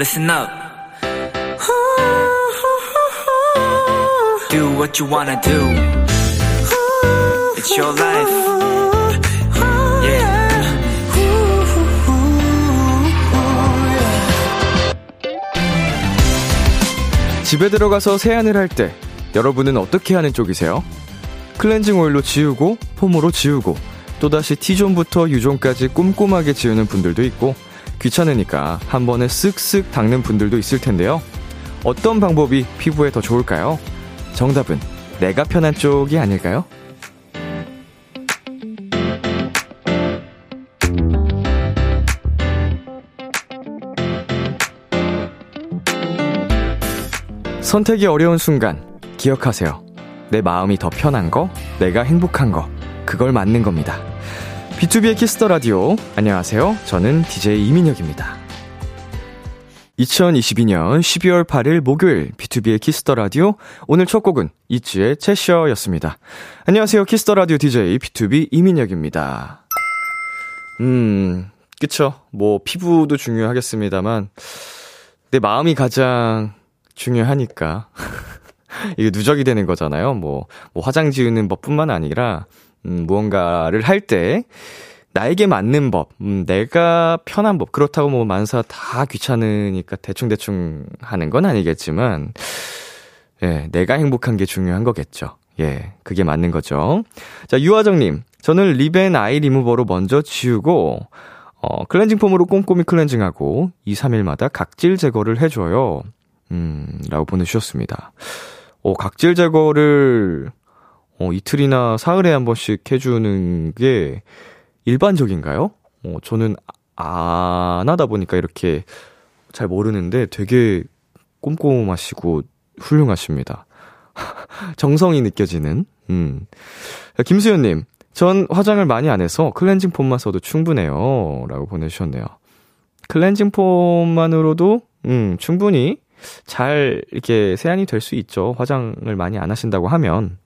listen up. Do what you wanna do. It's your life. Yeah. 집에 들어가서 세안을 할 때 여러분은 어떻게 하는 쪽이세요? 클렌징 오일로 지우고 폼으로 지우고 또다시 T존부터 U존까지 꼼꼼하게 지우는 분들도 있고 귀찮으니까 한 번에 쓱쓱 닦는 분들도 있을 텐데요. 어떤 방법이 피부에 더 좋을까요? 정답은 내가 편한 쪽이 아닐까요? 선택이 어려운 순간 기억하세요. 내 마음이 더 편한 거, 내가 행복한 거, 그걸 맞는 겁니다. B2B의 키스터 라디오. 안녕하세요. 저는 DJ 이민혁입니다. 2022년 12월 8일 목요일 B2B의 키스터 라디오. 오늘 첫 곡은 ITZY의 Cheshire였습니다. 안녕하세요. 키스터 라디오 DJ B2B 이민혁입니다. 음, 그쵸. 뭐 피부도 중요하겠습니다만 내 마음이 가장 중요하니까. 이게 누적이 되는 거잖아요. 뭐, 뭐 화장 지우는 법 뿐만 아니라, 음, 무언가를 할 때, 나에게 맞는 법, 음, 내가 편한 법. 그렇다고 뭐 만사 다 귀찮으니까 대충대충 하는 건 아니겠지만, 예, 내가 행복한 게 중요한 거겠죠. 예, 그게 맞는 거죠. 자, 유화정님. 저는 립앤 아이 리무버로 먼저 지우고, 어, 클렌징 폼으로 꼼꼼히 클렌징하고, 2, 3일마다 각질 제거를 해줘요. 음, 라고 보내주셨습니다. 어, 각질 제거를, 어, 이틀이나 사흘에 한 번씩 해주는 게 일반적인가요? 어, 저는 안 하다 보니까 이렇게 잘 모르는데 되게 꼼꼼하시고 훌륭하십니다. 정성이 느껴지는, 음. 김수현님, 전 화장을 많이 안 해서 클렌징 폼만 써도 충분해요. 라고 보내주셨네요. 클렌징 폼만으로도, 음, 충분히 잘 이렇게 세안이 될 수 있죠. 화장을 많이 안 하신다고 하면.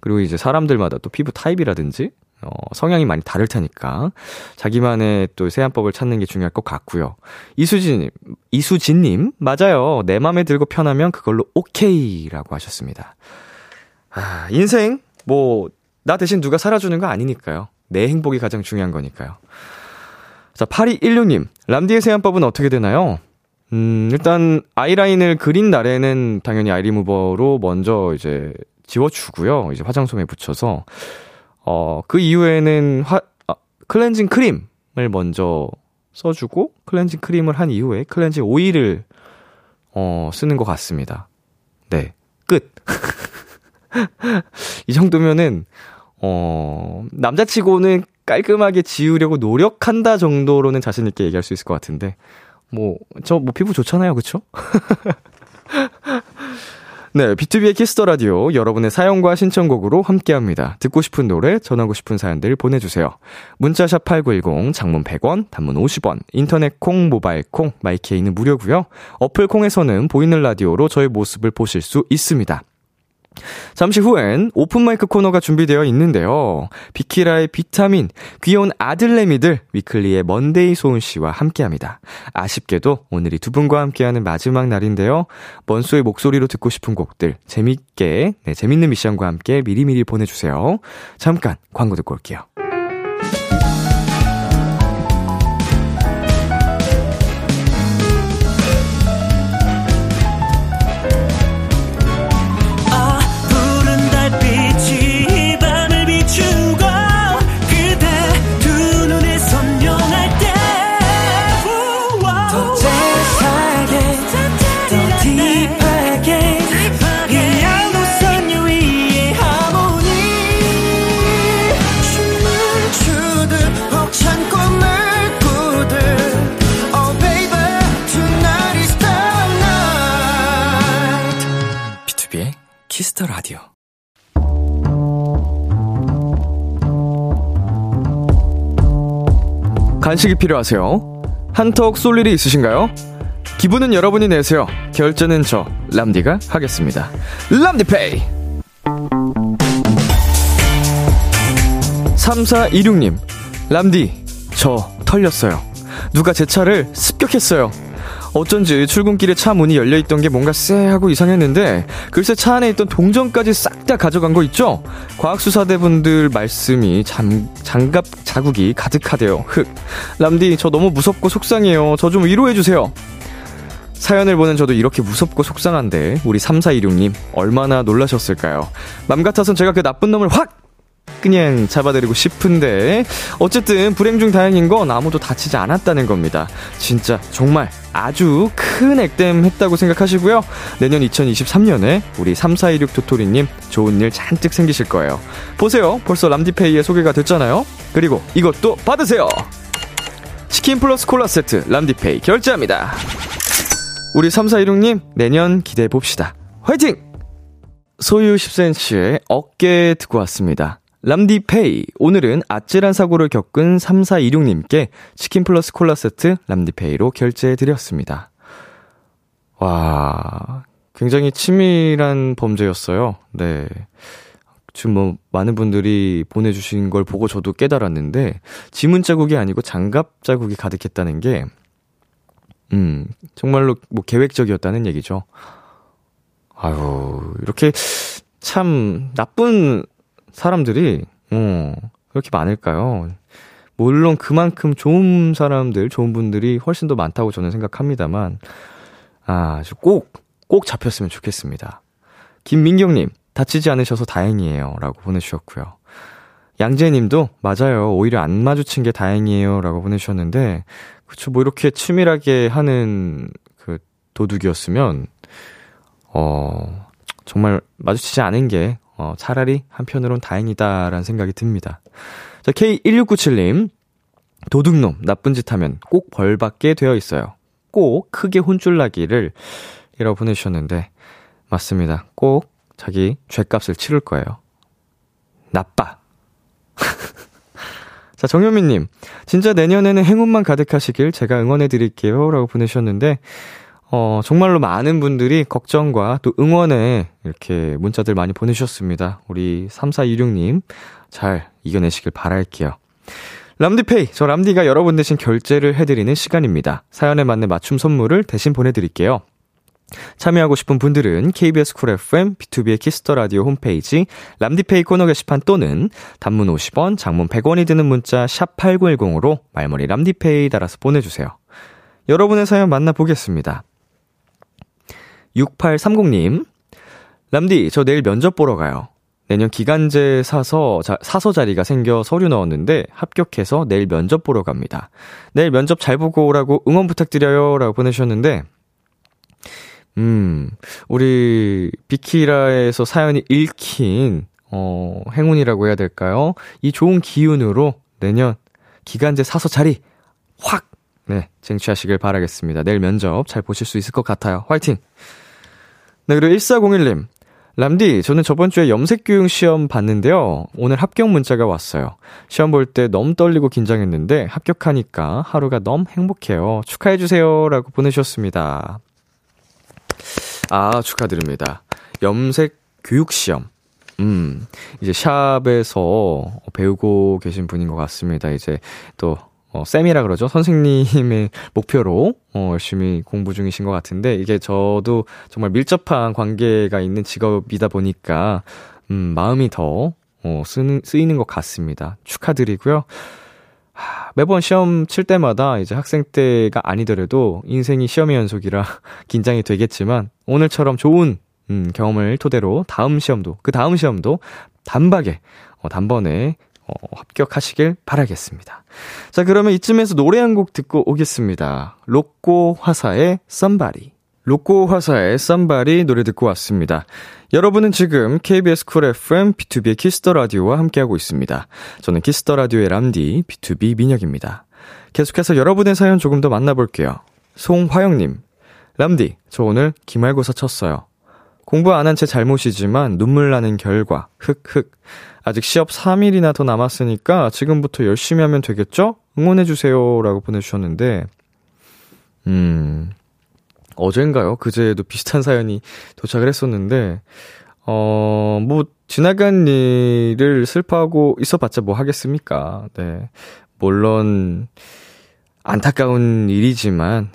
그리고 이제 사람들마다 또 피부 타입이라든지, 어, 성향이 많이 다를 테니까, 자기만의 또 세안법을 찾는 게 중요할 것 같고요. 이수진님, 이수진님, 맞아요. 내 맘에 들고 편하면 그걸로 오케이라고 하셨습니다. 아, 인생, 뭐, 나 대신 누가 살아주는 거 아니니까요. 내 행복이 가장 중요한 거니까요. 자, 8216님, 람디의 세안법은 어떻게 되나요? 음, 일단 아이라인을 그린 날에는 당연히 아이 리무버로 먼저 이제 지워주고요. 이제 화장솜에 붙여서 어, 그 이후에는 화, 아, 클렌징 크림을 먼저 써주고 클렌징 크림을 한 이후에 클렌징 오일을 어, 쓰는 것 같습니다. 네, 끝. 이 정도면은 어, 남자치고는 깔끔하게 지우려고 노력한다 정도로는 자신 있게 얘기할 수 있을 것 같은데, 뭐, 저, 뭐, 피부 좋잖아요. 그쵸? 네, 비투비의 Kiss the 라디오 여러분의 사연과 신청곡으로 함께 합니다. 듣고 싶은 노래, 전하고 싶은 사연들 보내주세요. 문자샵 8910, 장문 100원, 단문 50원, 인터넷 콩, 모바일 콩, 마이케이는 무료고요 어플 콩에서는 보이는 라디오로 저의 모습을 보실 수 있습니다. 잠시 후엔 오픈마이크 코너가 준비되어 있는데요. 비키라의 비타민, 귀여운 아들내미들, 위클리의 먼데이 소은 씨와 함께 합니다. 아쉽게도 오늘이 두 분과 함께하는 마지막 날인데요. 먼소의 목소리로 듣고 싶은 곡들, 재밌게, 네, 재밌는 미션과 함께 미리미리 보내주세요. 잠깐, 광고 듣고 올게요. Kiss the 라디오. 간식이 필요하세요? 한턱 쏠 일이 있으신가요? 기분은 여러분이 내세요. 결제는 저 람디가 하겠습니다. 람디페이. 3426님, 람디, 저 털렸어요. 누가 제 차를 습격했어요. 어쩐지 출근길에 차 문이 열려있던 게 뭔가 쎄하고 이상했는데, 글쎄 차 안에 있던 동전까지 싹 다 가져간 거 있죠? 과학수사대 분들 말씀이 잠, 장갑 자국이 가득하대요. 흑. 람디, 저 너무 무섭고 속상해요. 저 좀 위로해주세요. 사연을 보는 저도 이렇게 무섭고 속상한데, 우리 3426님, 얼마나 놀라셨을까요? 맘 같아선 제가 그 나쁜 놈을 확! 그냥 잡아드리고 싶은데 어쨌든 불행 중 다행인 건 아무도 다치지 않았다는 겁니다. 진짜 정말 아주 큰 액땜 했다고 생각하시고요. 내년 2023년에 우리 3426 도토리님 좋은 일 잔뜩 생기실 거예요. 보세요. 벌써 람디페이에 소개가 됐잖아요. 그리고 이것도 받으세요. 치킨 플러스 콜라 세트 람디페이 결제합니다. 우리 3416님 내년 기대해 봅시다. 화이팅! 소유 10cm의 어깨 듣고 왔습니다. 람디페이. 오늘은 아찔한 사고를 겪은 3426님께 치킨 플러스 콜라 세트 람디페이로 결제해드렸습니다. 와, 굉장히 치밀한 범죄였어요. 네. 지금 뭐, 많은 분들이 보내주신 걸 보고 저도 깨달았는데, 지문 자국이 아니고 장갑 자국이 가득했다는 게, 음, 정말로 뭐 계획적이었다는 얘기죠. 아유, 이렇게 참 나쁜 사람들이, 어, 그렇게 많을까요? 물론 그만큼 좋은 사람들, 좋은 분들이 훨씬 더 많다고 저는 생각합니다만, 아, 꼭, 꼭 잡혔으면 좋겠습니다. 김민경님, 다치지 않으셔서 다행이에요. 라고 보내주셨고요. 양재님도, 맞아요. 오히려 안 마주친 게 다행이에요. 라고 보내주셨는데, 그쵸, 뭐 이렇게 치밀하게 하는 그 도둑이었으면, 어, 정말 마주치지 않은 게 어, 차라리 한편으론 다행이다라는 생각이 듭니다. 자, K1697님. 도둑놈, 나쁜 짓 하면 꼭 벌받게 되어 있어요. 꼭 크게 혼쭐 나기를 이라고 보내주셨는데, 맞습니다. 꼭 자기 죄값을 치를 거예요. 나빠. 자, 정효민님. 진짜 내년에는 행운만 가득하시길 제가 응원해 드릴게요. 라고 보내주셨는데, 어, 정말로 많은 분들이 걱정과 또 응원에 이렇게 문자들 많이 보내주셨습니다. 우리 3426님 잘 이겨내시길 바랄게요. 람디페이, 저 람디가 여러분 대신 결제를 해드리는 시간입니다. 사연에 맞는 맞춤 선물을 대신 보내드릴게요. 참여하고 싶은 분들은 KBS 쿨 FM, 비투비의 Kiss the 라디오 홈페이지, 람디페이 코너 게시판 또는 단문 50원, 장문 100원이 드는 문자 샵 8910으로 말머리 람디페이 달아서 보내주세요. 여러분의 사연 만나보겠습니다. 6830님, 람디, 저 내일 면접 보러 가요. 내년 기간제 사서, 자, 사서 자리가 생겨 서류 넣었는데 합격해서 내일 면접 보러 갑니다. 내일 면접 잘 보고 오라고 응원 부탁드려요. 라고 보내주셨는데, 음, 우리 비키라에서 사연이 읽힌, 어, 행운이라고 해야 될까요? 이 좋은 기운으로 내년 기간제 사서 자리 확, 네, 쟁취하시길 바라겠습니다. 내일 면접 잘 보실 수 있을 것 같아요. 화이팅! 네, 그리고 1401님. 람디, 저는 저번 주에 염색교육 시험 봤는데요. 오늘 합격 문자가 왔어요. 시험 볼 때 너무 떨리고 긴장했는데 합격하니까 하루가 너무 행복해요. 축하해주세요. 라고 보내주셨습니다. 아, 축하드립니다. 염색 교육 시험. 음, 이제 샵에서 배우고 계신 분인 것 같습니다. 이제 또 어, 쌤이라 그러죠. 선생님의 목표로, 어, 열심히 공부 중이신 것 같은데, 이게 저도 정말 밀접한 관계가 있는 직업이다 보니까, 음, 마음이 더, 어, 쓰는, 쓰이는 것 같습니다. 축하드리고요. 하, 매번 시험 칠 때마다 이제 학생 때가 아니더라도 인생이 시험의 연속이라 긴장이 되겠지만, 오늘처럼 좋은, 음, 경험을 토대로 다음 시험도, 그 다음 시험도 단박에, 어, 단번에 어, 합격하시길 바라겠습니다. 자, 그러면 이쯤에서 노래 한 곡 듣고 오겠습니다. 로꼬 화사의 Somebody. 로꼬 화사의 Somebody 노래 듣고 왔습니다. 여러분은 지금 KBS 쿨 FM 비투비의 Kiss the 라디오와 함께하고 있습니다. 저는 Kiss the 라디오의 람디 비투비 민혁입니다. 계속해서 여러분의 사연 조금 더 만나볼게요. 송화영님, 람디, 저 오늘 기말고사 쳤어요. 공부 안한채 잘못이지만 눈물 나는 결과, 흑흑. 아직 시합 3일이나 더 남았으니까 지금부터 열심히 하면 되겠죠? 응원해주세요. 라고 보내주셨는데, 음, 어젠가요? 그제도 비슷한 사연이 도착을 했었는데, 어, 뭐, 지나간 일을 슬퍼하고 있어 봤자 뭐 하겠습니까? 네. 물론, 안타까운 일이지만,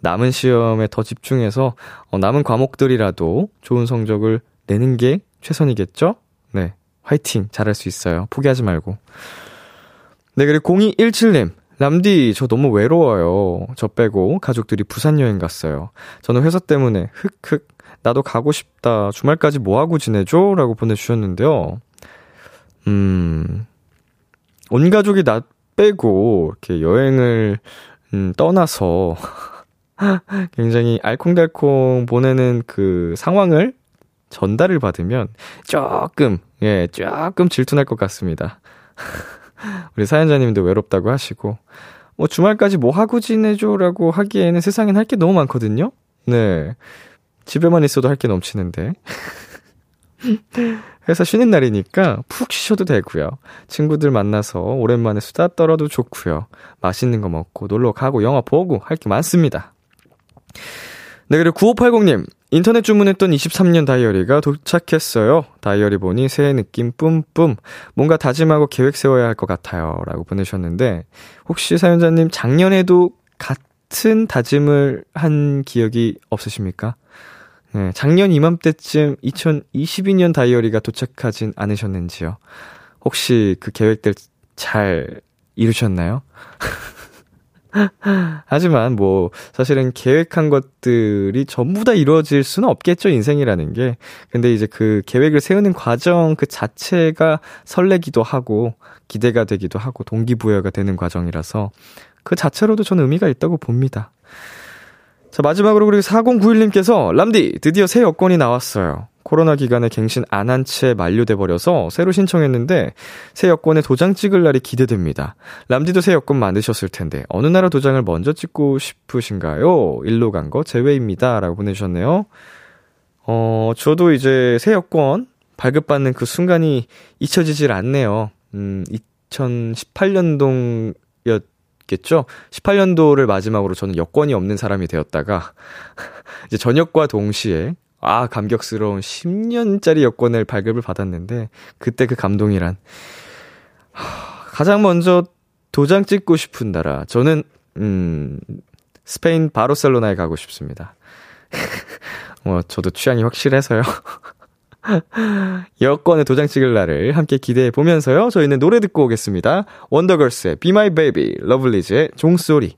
남은 시험에 더 집중해서 어, 남은 과목들이라도 좋은 성적을 내는 게 최선이겠죠? 네. 화이팅! 잘할 수 있어요. 포기하지 말고. 네, 그리고 0217님. 람디, 저 너무 외로워요. 저 빼고 가족들이 부산 여행 갔어요. 저는 회사 때문에 흑흑 나도 가고 싶다. 주말까지 뭐 하고 지내죠? 라고 보내주셨는데요. 음, 온 가족이 나 빼고 이렇게 여행을 음, 떠나서 굉장히 알콩달콩 보내는 그 상황을 전달을 받으면 조금, 예, 조금 질투날 것 같습니다. 우리 사연자님도 외롭다고 하시고, 뭐 주말까지 뭐 하고 지내줘라고 하기에는 세상엔 할 게 너무 많거든요? 네. 집에만 있어도 할 게 넘치는데. 회사 쉬는 날이니까 푹 쉬셔도 되고요. 친구들 만나서 오랜만에 수다 떨어도 좋고요. 맛있는 거 먹고 놀러 가고 영화 보고 할 게 많습니다. 네, 그리고 9580님. 인터넷 주문했던 23년 다이어리가 도착했어요. 다이어리 보니 새해 느낌 뿜뿜. 뭔가 다짐하고 계획 세워야 할 것 같아요. 라고 보내셨는데, 혹시 사연자님 작년에도 같은 다짐을 한 기억이 없으십니까? 네, 작년 이맘때쯤 2022년 다이어리가 도착하진 않으셨는지요? 혹시 그 계획들 잘 이루셨나요? 하지만 뭐 사실은 계획한 것들이 전부 다 이루어질 수는 없겠죠 인생이라는 게 근데 이제 그 계획을 세우는 과정 그 자체가 설레기도 하고 기대가 되기도 하고 동기부여가 되는 과정이라서 그 자체로도 저는 의미가 있다고 봅니다. 자, 마지막으로 그리고 4091님께서 람디 드디어 새 여권이 나왔어요. 코로나 기간에 갱신 안 한 채 만료돼 버려서 새로 신청했는데 새 여권에 도장 찍을 날이 기대됩니다. 람디도 새 여권 만드셨을 텐데 어느 나라 도장을 먼저 찍고 싶으신가요? 일로 간 거 제외입니다라고 보내주셨네요. 어, 저도 이제 새 여권 발급받는 그 순간이 잊혀지질 않네요. 음, 2018년도였 겠죠? 18년도를 마지막으로 저는 여권이 없는 사람이 되었다가, 이제 전역과 동시에, 아, 감격스러운 10년짜리 여권을 발급을 받았는데, 그때 그 감동이란. 가장 먼저 도장 찍고 싶은 나라. 저는, 음, 스페인 바르셀로나에 가고 싶습니다. 뭐, 저도 취향이 확실해서요. 여권의 도장 찍을 날을 함께 기대해 보면서요. 저희는 노래 듣고 오겠습니다. 원더걸스의 Be My Baby, 러블리즈의 종소리.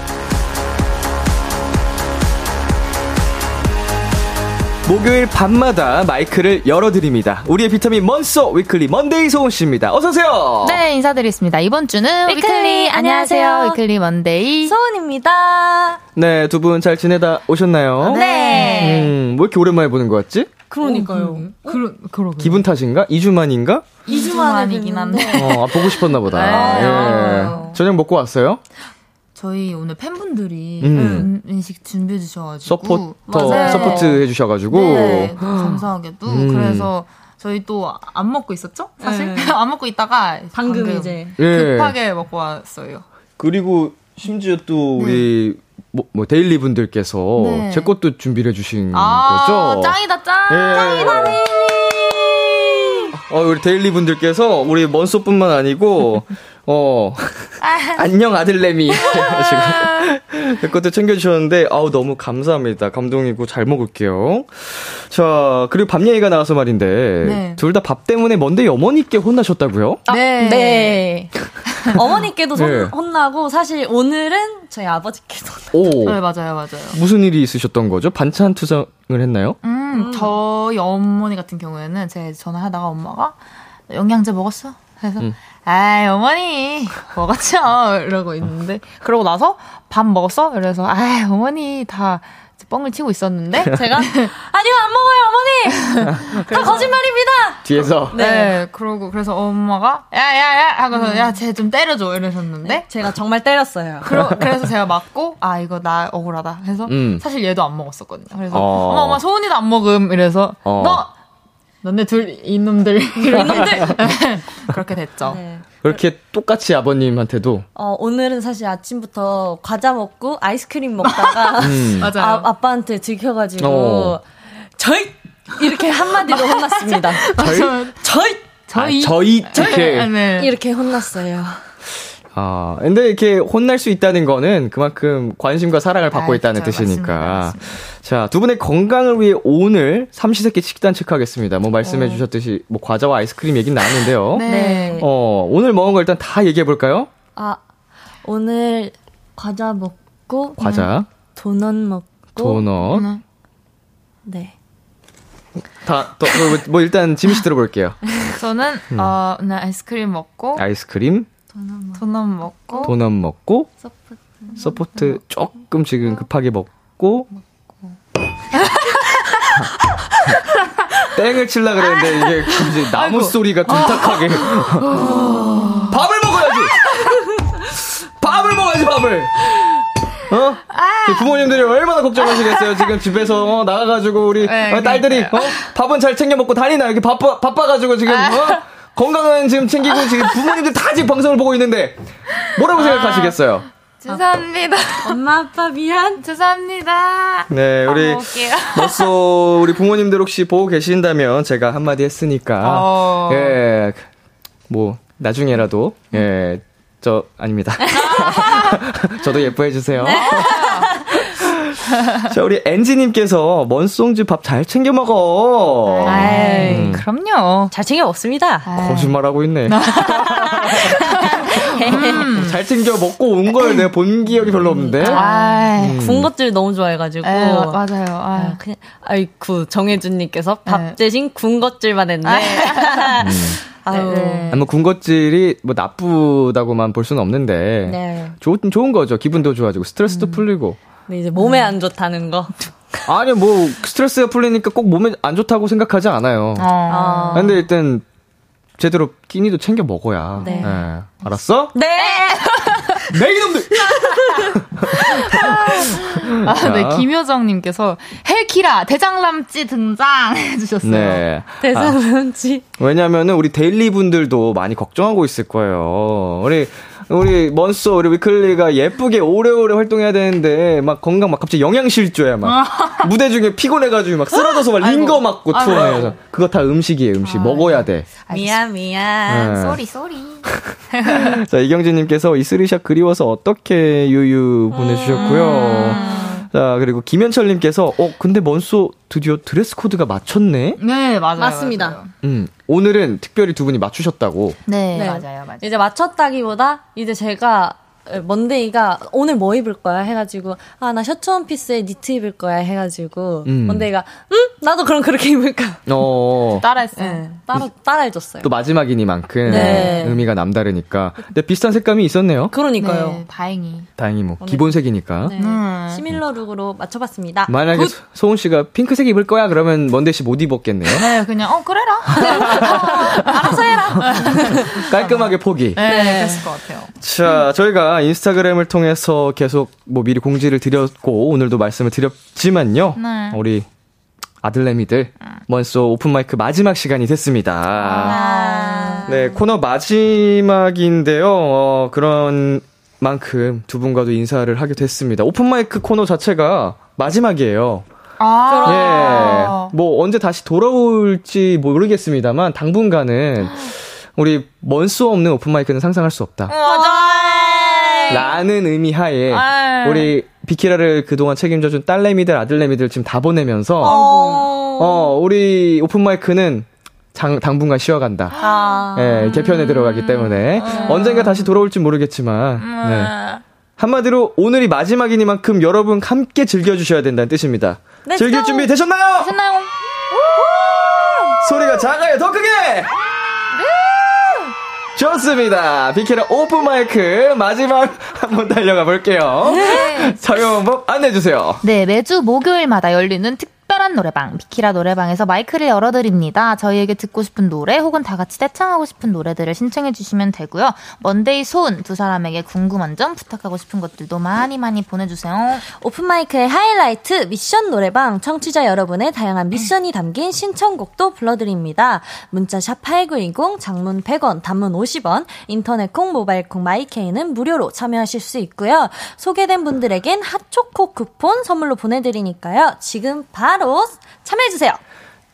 목요일 밤마다 마이크를 열어드립니다. 우리의 비타민 먼소 위클리 먼데이 소은 씨입니다. 어서 오세요. 네 인사드리겠습니다. 이번 주는 위클리, 위클리 안녕하세요 안녕하세요. 위클리 먼데이 소은입니다. 네, 두 분 잘 지내다 오셨나요? 네. 음, 왜 이렇게 오랜만에 보는 것 같지? 그러니까요. 그러 그러게 기분 탓인가? 2주 만인가? 2주 만에 만이긴 한데 어, 아, 보고 싶었나 보다. 아. 예. 저녁 먹고 왔어요? 저희 오늘 팬분들이 음. 음. 음식 준비해 주셔가지고 서포터, 맞아요. support 해주셔가지고. 네, 감사하게도 음. 그래서 저희 또 안 먹고 있었죠? 사실 네. 안 먹고 있다가 방금 이제. 예. 급하게 먹고 왔어요. 그리고 심지어 또 우리 뭐, 뭐 데일리 분들께서 네. 제 것도 준비를 해주신 아 거죠? 짱이다 짱. 예. 짱이다 네. 어, 우리 데일리 분들께서 우리 먼소뿐만 아니고 어 안녕 아들내미 지금 제 것도 챙겨주셨는데 아우 너무 감사합니다 감동이고 잘 먹을게요 자 그리고 밥 얘기가 나와서 말인데 네. 둘다 밥 때문에 뭔데 어머니께 혼나셨다고요? 네. 네. 어머니께도 손- 네. 혼나고 사실 오늘은 저희 아버지께도 오 네 맞아요 맞아요. 무슨 일이 있으셨던 거죠? 반찬 투정을 했나요? 음, 저희 어머니 같은 경우에는 제 전화하다가 엄마가 영양제 먹었어? 그래서 음. 아이 어머니 먹었죠 이러고 있는데 그러고 나서 밥 먹었어? 이래서 아이 어머니 다 뻥을 치고 있었는데 제가 아니요 안 먹어요 어머니 다 거짓말입니다. 뒤에서. 네. 그러고 그래서 엄마가 야 야 야 하고서 야쟤 좀 때려줘 이러셨는데 제가 정말 때렸어요. 그러, 그래서 제가 맞고 아 이거 나 억울하다 해서 음. 사실 얘도 안 먹었었거든요. 그래서 어. 엄마 엄마 소은이도 안 먹음 이래서 어. 너 너네 둘 이놈들 이놈들 그렇게 됐죠. 네. 그렇게 똑같이 아버님한테도. 어, 오늘은 사실 아침부터 과자 먹고 아이스크림 먹다가 음. 맞아요. 아, 아빠한테 들켜가지고 어. 저희 이렇게 한마디로 혼났습니다. 저희? 저희 저희 아, 저희 이렇게. 네. 이렇게 혼났어요. 아, 근데 이렇게 혼날 수 있다는 거는 그만큼 관심과 사랑을 받고 아, 있다는 그쵸. 뜻이니까. 맞습니다, 자, 두 분의 건강을 위해 오늘 삼시세끼 식단 체크하겠습니다. 뭐 말씀해 주셨듯이 뭐 과자와 아이스크림 얘기는 나왔는데요. 네. 네. 어, 오늘 먹은 거 일단 다 얘기해 볼까요? 아 오늘 과자 먹고 과자, 도넛 먹고 도넛. 음. 네. 다, 또, 뭐, 뭐 일단 지미 씨 들어볼게요. 저는 어, 오늘 아이스크림 먹고 아이스크림, 도넛 먹고 도넛 먹고, support. support 조금 지금 급하게 먹고, 땡을 칠라 그랬는데 이게 갑자기 나무 소리가 둔탁하게. 밥을 먹어야지! 밥을 먹어야지, 밥을! 어? 이 부모님들이 얼마나 걱정하시겠어요. 지금 집에서 어, 나가가지고 우리 네, 어, 딸들이 어? 밥은 잘 챙겨 먹고 다니나 이렇게 바빠 바빠가지고 지금 어? 건강은 지금 챙기고 지금 부모님들 다 지금 방송을 보고 있는데 뭐라고 생각하시겠어요? 죄송합니다. 엄마 아빠 미안. 죄송합니다. 네, 우리. 머쏘 우리 부모님들 혹시 보고 계신다면 제가 한마디 했으니까 어. 예, 뭐 나중에라도 예, 저 아닙니다. 저도 예뻐해 주세요. 자, 우리 엔지님께서 먼송즈 밥잘 챙겨 먹어. 아이, 음. 그럼요. 잘 챙겨 먹습니다. 거짓말하고 있네. 잘 챙겨 먹고 온 걸 내가 본 기억이 별로 없는데. 아이, 구운 것들 너무 좋아해가지고. 에, 마- 맞아요. 아, 아, 그냥, 아이쿠, 정혜준님께서 밥 네. 대신 구운 것들만 했네. 아유. 네. 아마 군것질이 뭐 나쁘다고만 볼 수는 없는데. 네. 좋은, 좋은 거죠. 기분도 좋아지고, 스트레스도 풀리고. 근데 이제 몸에 안 좋다는 거. 아니, 뭐, 스트레스가 풀리니까 꼭 몸에 안 좋다고 생각하지 않아요. 어. 아. 근데 일단, 제대로 끼니도 챙겨 먹어야. 네. 예. 알았어? 네! 네, 이놈들! 아, 네, 자. 김효정님께서 헬키라 대장람찌 등장 해주셨어요. 네. 대상은지. 왜냐면은 우리 데일리 분들도 많이 걱정하고 있을 거예요. 우리 우리 먼소 우리 위클리가 예쁘게 오래오래 활동해야 되는데 막 건강 막 갑자기 영양실조야 막 무대 중에 피곤해가지고 막 쓰러져서 막 링거 맞고. 투어해서 그거 다 음식이에요 음식 먹어야 돼. 미안, 미안. 네. Sorry sorry. 자 이경진님께서 이 three shot 그리워서 어떻게 유유 보내주셨고요. 자 그리고 김현철님께서 어 근데 먼소 드디어 드레스 코드가 맞췄네. 네 맞아요. 맞습니다. 맞아요. 음 오늘은 특별히 두 분이 맞추셨다고. 네, 네. 맞아요 맞아요. 이제 맞췄다기보다 이제 제가 먼데이가 오늘 뭐 입을 거야 해가지고 아 나 셔츠 원피스에 니트 입을 거야 해가지고 음. 먼데이가 응 나도 그럼 그렇게 입을까 어. 따라했어요. 네, 따라 따라해줬어요 또 마지막이니만큼 네. 의미가 남다르니까. 근데 비슷한 색감이 있었네요. 그러니까요 네, 다행히. 다행히 뭐 기본색이니까. 네. 음. 시밀러 룩으로 맞춰봤습니다 만약에 소- 소은 씨가 핑크색 입을 거야 그러면 먼데 씨못 입었겠네요. 네 그냥 어 그래라. 알아서 해라. 깔끔하게 포기. 네, 그랬을 것 같아요. 자, 저희가 인스타그램을 통해서 계속 뭐 미리 공지를 드렸고 오늘도 말씀을 드렸지만요. 네. 우리 아들내미들 먼소 오픈 마이크 마지막 시간이 됐습니다. 아. 네, 코너 마지막인데요. 어, 그런 만큼 두 분과도 인사를 하게 됐습니다. 오픈 마이크 코너 자체가 마지막이에요. 아. 예. 뭐 언제 다시 돌아올지 모르겠습니다만 당분간은 우리 먼소 없는 오픈 마이크는 상상할 수 없다. 라는 의미 하에 아유. 우리 비키라를 그동안 책임져준 딸내미들, 아들내미들 지금 다 보내면서 어. 어, 우리 오픈 마이크는 장, 당분간 쉬어간다. 아. 예, 개편에 들어가기 때문에 언젠가 다시 돌아올지 모르겠지만 네. 한마디로 오늘이 마지막이니만큼 여러분 함께 즐겨주셔야 된다는 뜻입니다. Let's 즐길. 준비 되셨나요? 좋습니다. 비키라 오픈 마이크 마지막 한번 달려가 볼게요. 사용 방법 안내해주세요. 네, 매주 목요일마다 열리는 특별한 노래방, 비키라 노래방에서 마이크를 열어드립니다. 저희에게 듣고 싶은 노래 혹은 다 같이 떼창하고 싶은 노래들을 신청해주시면 되고요. 먼데이 소은 두 사람에게 궁금한 점, 부탁하고 싶은 것들도 많이 많이 보내주세요. 오픈마이크의 하이라이트 미션 노래방 청취자 여러분의 다양한 미션이 담긴 신청곡도 불러드립니다. 문자샵 8910 장문 100원 단문 50원 인터넷 콩 모바일 콩 마이케이는 무료로 참여하실 수 있고요. 소개된 분들에겐 핫초코 쿠폰 선물로 보내드리니까요. 지금 바로 참여해주세요.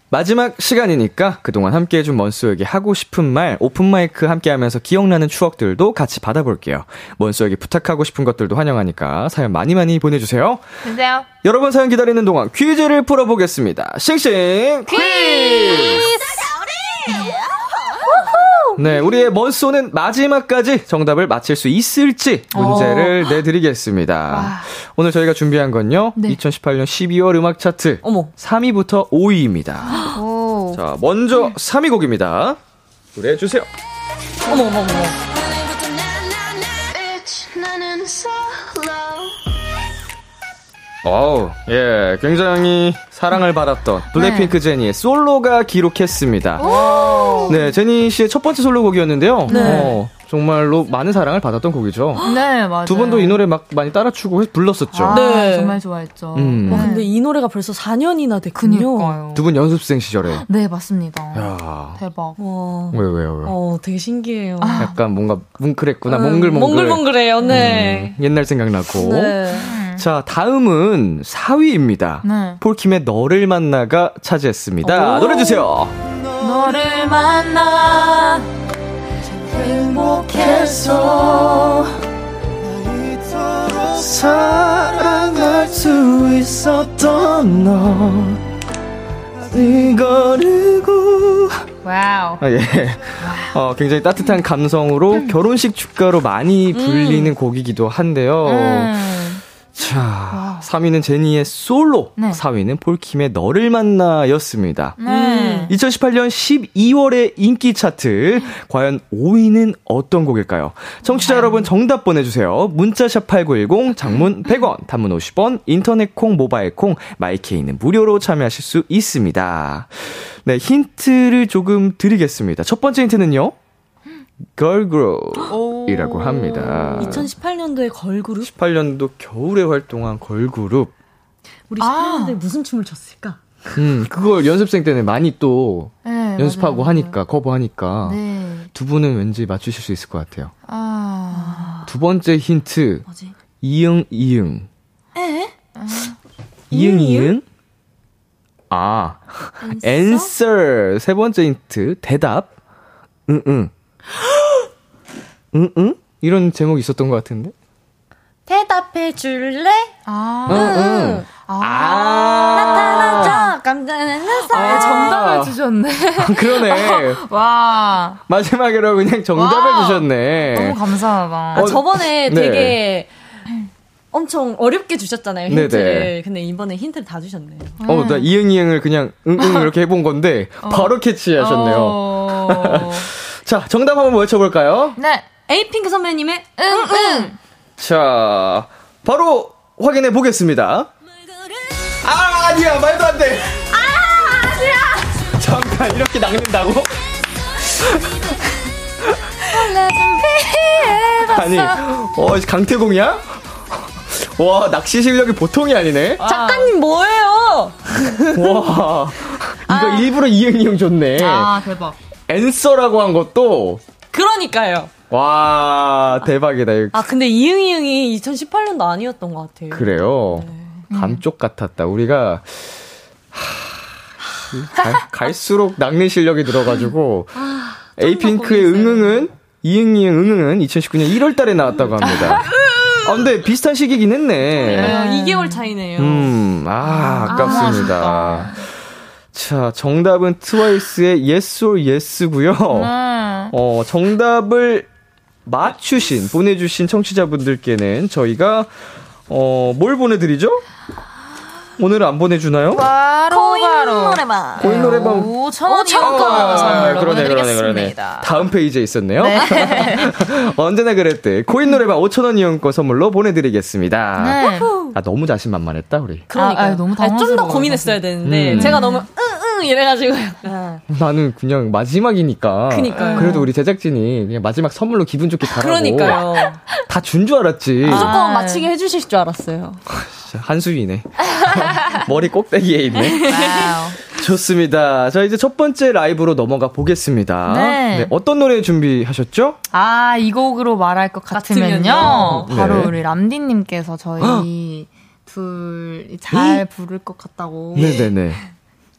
마지막 시간이니까 그동안 함께 해준 먼소에게 하고 싶은 말, 오픈마이크 함께 하면서 기억나는 추억들도 같이 받아볼게요. 먼소에게 부탁하고 싶은 것들도 환영하니까 사연 많이 많이 보내주세요. 주세요. 여러분 사연 기다리는 동안 퀴즈를 풀어보겠습니다. 싱싱 퀴즈! 네, 우리의 먼소는 마지막까지 정답을 맞힐 수 있을지 문제를 내드리겠습니다. 오늘 저희가 준비한 건요, 2018년 12월 음악 차트 어머. 3위부터 5위입니다. 오. 자, 먼저 3위 곡입니다. 노래해 주세요. 어머 어머 어머. 어우, 예, 굉장히 사랑을 받았던 블랙핑크 제니의 솔로가 기록했습니다. 네, 제니 씨의 첫 번째 솔로곡이었는데요. 어, 정말로 많은 사랑을 받았던 곡이죠. 네, 맞아요. 두 분도 이 노래 막 많이 따라 추고 해- 불렀었죠. 아, 네. 정말 좋아했죠. 음. 와, 근데 이 노래가 벌써 4년이나 됐군요. 두 분 연습생 시절에. 네, 맞습니다. 야, 대박. 와. 왜요, 왜요, 왜요? 어, 되게 신기해요. 약간 뭔가 뭉클했구나, 음, 몽글몽글. 몽글몽글해요, 네. 음, 옛날 생각나고. 네. 자, 다음은 4위입니다. 네. 폴킴의 너를 만나가 차지했습니다. 오. 노래 주세요. 너를 만나 행복해서 사랑할 수 있었던 너 이거르고 와우. 아, 예. 어, 굉장히 따뜻한 감성으로 결혼식 축가로 많이 불리는 곡이기도 한데요. 음. 자, 3위는 제니의 솔로, 네. 4위는 폴킴의 너를 만나였습니다. 네. 2018년 12월의 인기 차트 과연 5위는 어떤 곡일까요? 청취자 여러분 정답 보내주세요. 문자샵 8910 장문 100원 단문 50원 인터넷 콩 모바일 콩 마이케이는 무료로 참여하실 수 있습니다. 네 힌트를 조금 드리겠습니다. 첫 번째 힌트는요. 걸그룹이라고 합니다. 2018년도에 걸그룹? 18년도 겨울에 활동한 걸그룹. 우리 아. 18년도에 무슨 춤을 췄을까? 음, 그걸 연습생 때는 많이 또 네, 연습하고 맞아요, 하니까, 커버하니까. 네. 두 분은 왠지 맞추실 수 있을 것 같아요. 아. 두 번째 힌트. 뭐지? 이응, 이응. 에? 이응, 이응? 아, answer. 세 번째 힌트. 대답. 응, 응. 응, 응? 이런 제목이 있었던 것 같은데? 대답해 줄래? 아. 응, 응. 아. 나타나자 깜짝이야. 아, 정답을 주셨네. 그러네. 와. 마지막으로 그냥 정답을 wow. 주셨네. 너무 감사하다. 아, 어, 저번에 네. 되게 엄청 어렵게 주셨잖아요, 네네. 힌트를. 근데 이번에 힌트를 다 주셨네요. 어, 나 이응, 이응을 그냥 응, 응 이렇게 해본 건데, 바로 캐치하셨네요. 어. 자, 정답 한번 외쳐볼까요? 네. 에이핑크 선배님의 응, 응. 자, 바로 확인해 보겠습니다. 아, 아니야, 말도 안 돼. 아, 아니야. 잠깐, 이렇게 낚는다고? 아니, 어, 강태공이야? 와, 낚시 실력이 보통이 아니네? 작가님 뭐예요? 와, 이거 일부러 이응 이응 줬네. 아, 대박. 앤서라고 한 것도, 그러니까요. 와, 대박이다. 아, 근데 이응이응이 2018년도 아니었던 것 같아요. 그래요. 감쪽 같았다. 우리가 하, 갈, 갈수록 낚는 실력이 늘어가지고 에이핑크의 응응은 이응이응 응응은 2019년 1월달에 나왔다고 합니다. 아 근데 비슷한 시기긴 했네. 네, 2개월 차이네요. 음, 아 아깝습니다. 자 정답은 트와이스의 Yes or Yes고요. 음. 어 정답을 맞추신 보내주신 청취자분들께는 저희가 어 뭘 보내드리죠? 오늘은 안 보내주나요? 바로 바로 노래방. 고인 노래방 5천 원 오천 원 이용권 아, 선물로 그러네, 그러네, 그러네. 보내드리겠습니다. 다음 페이지에 있었네요. 언제나 그랬대. 코인 노래방 5,000원 이용권 선물로 보내드리겠습니다. 네. 아, 너무 자신만만했다, 우리. 그러니까 아, 아, 너무 좀더 당황스러워요, 고민했어야 되는데 음. 제가 너무 응 응 이래가지고 약간 나는 그냥 마지막이니까. 그니까요. 그래도 우리 제작진이 그냥 마지막 선물로 기분 좋게 가라고. 그러니까요. 다 준 줄 알았지. 무조건 아. 맞히게 해주실 줄 알았어요. 진짜 한수위네. 머리 꼭대기에 있네. 와 wow. 좋습니다. 자, 이제 첫 번째 라이브로 넘어가 보겠습니다. 네. 어떤 노래 준비하셨죠? 아, 이 곡으로 말할 것 같으면요. 같으면요. 바로 네. 우리 람디님께서 저희 둘 잘 부를 것 같다고. 네네네.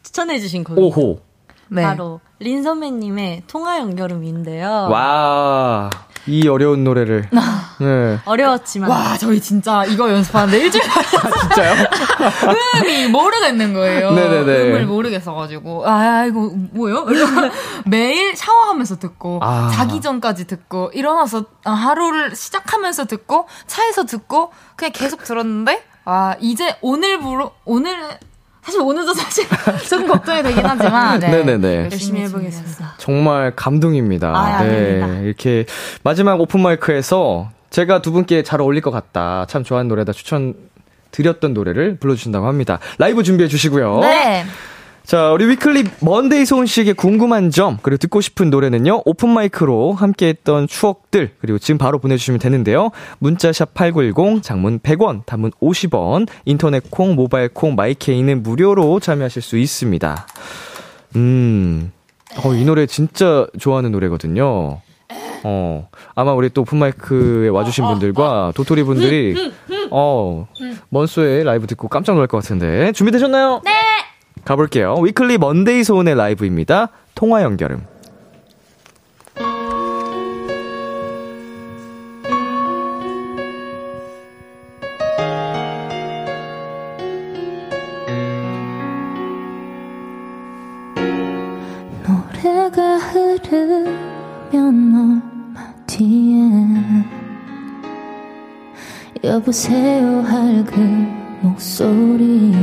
추천해주신 곡이 오호. 네. 바로 린 선배님의 통화 연결음인데요. 와. 이 어려운 노래를. 네. 어려웠지만 와, 저희 진짜 이거 연습하는데 일주일 만에 진짜요? 음이 모르겠는 거예요. 네네네. 음을 모르겠어가지고. 아, 이거 뭐예요? 매일 샤워하면서 듣고, 아. 자기 전까지 듣고, 일어나서 아, 하루를 시작하면서 듣고, 차에서 듣고, 그냥 계속 들었는데, 아, 이제 오늘 부로, 오늘, 사실 오늘도 사실 조금 걱정이 되긴 하지만, 네. 네네네. 열심히 해보겠습니다. 정말 감동입니다. 아, 네. 아닙니다. 이렇게 마지막 open mic에서 제가 두 분께 잘 어울릴 것 같다. 참 좋아하는 노래다 추천 드렸던 노래를 불러주신다고 합니다. 라이브 준비해 주시고요. 네. 자, 우리 위클리 먼데이 소은 씨에게 궁금한 점, 그리고 듣고 싶은 노래는요, open mic로 함께 했던 추억들, 그리고 지금 바로 보내주시면 되는데요. 문자샵 8910, 장문 100원, 단문 50원, 인터넷 콩, 모바일 콩, 마이케이는 무료로 참여하실 수 있습니다. 음, 어, 이 노래 진짜 좋아하는 노래거든요. 어, 아마 우리 또 open mic에 와주신 분들과 도토리 분들이, 어, 먼소의 라이브 듣고 깜짝 놀랄 것 같은데. 준비되셨나요? 네! 가볼게요. 위클리 먼데이 소은의 라이브입니다. 통화 연결음. 노래가 흐르면 얼마 뒤에 여보세요 할 그 목소리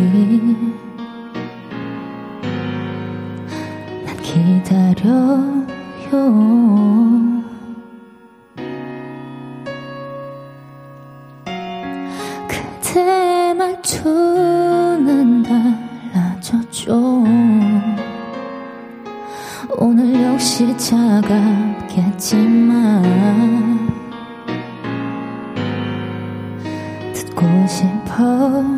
기다려요. 그대의 말투는 달라졌죠. 오늘 역시 차갑겠지만 듣고 싶어요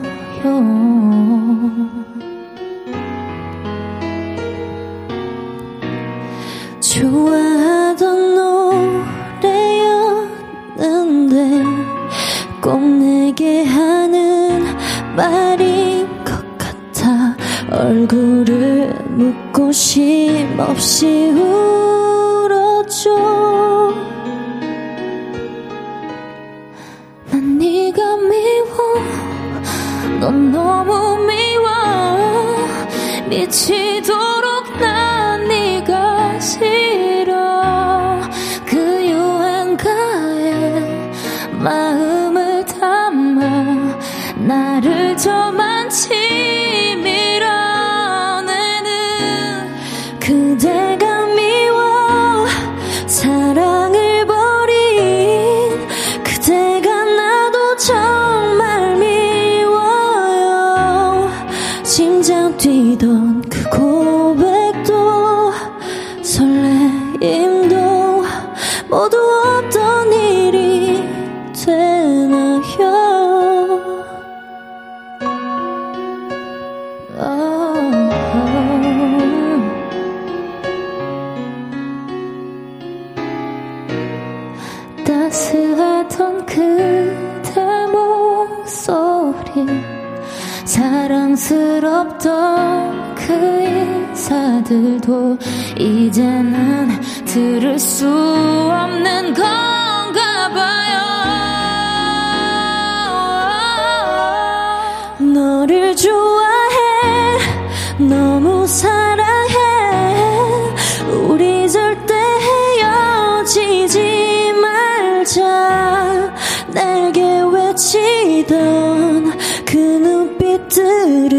눈빛들은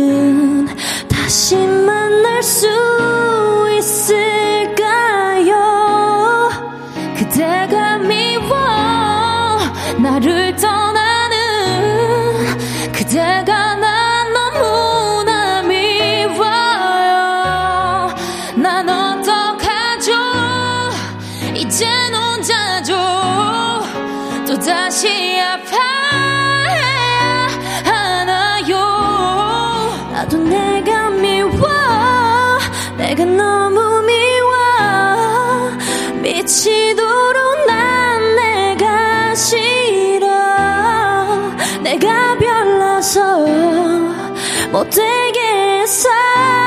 되게 했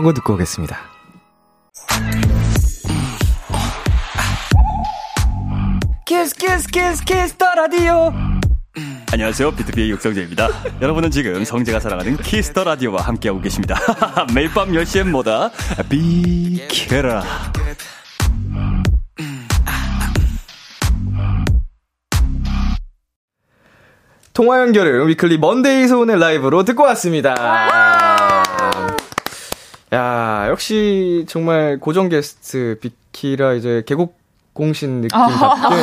광고 듣고 오겠습니다. Kiss kiss kiss Kiss the Radio 안녕하세요. 비투비의 육성재입니다. 여러분은 지금 성재가 사랑하는 Kiss the Radio와 함께하고 계십니다. 매일 밤 10시엔 뭐다? 비키라. 통화 연결음을 위클리 먼데이 소은의 라이브로 듣고 왔습니다. 야, 역시 정말 고정 게스트 비키라 이제 개국 공신 느낌답게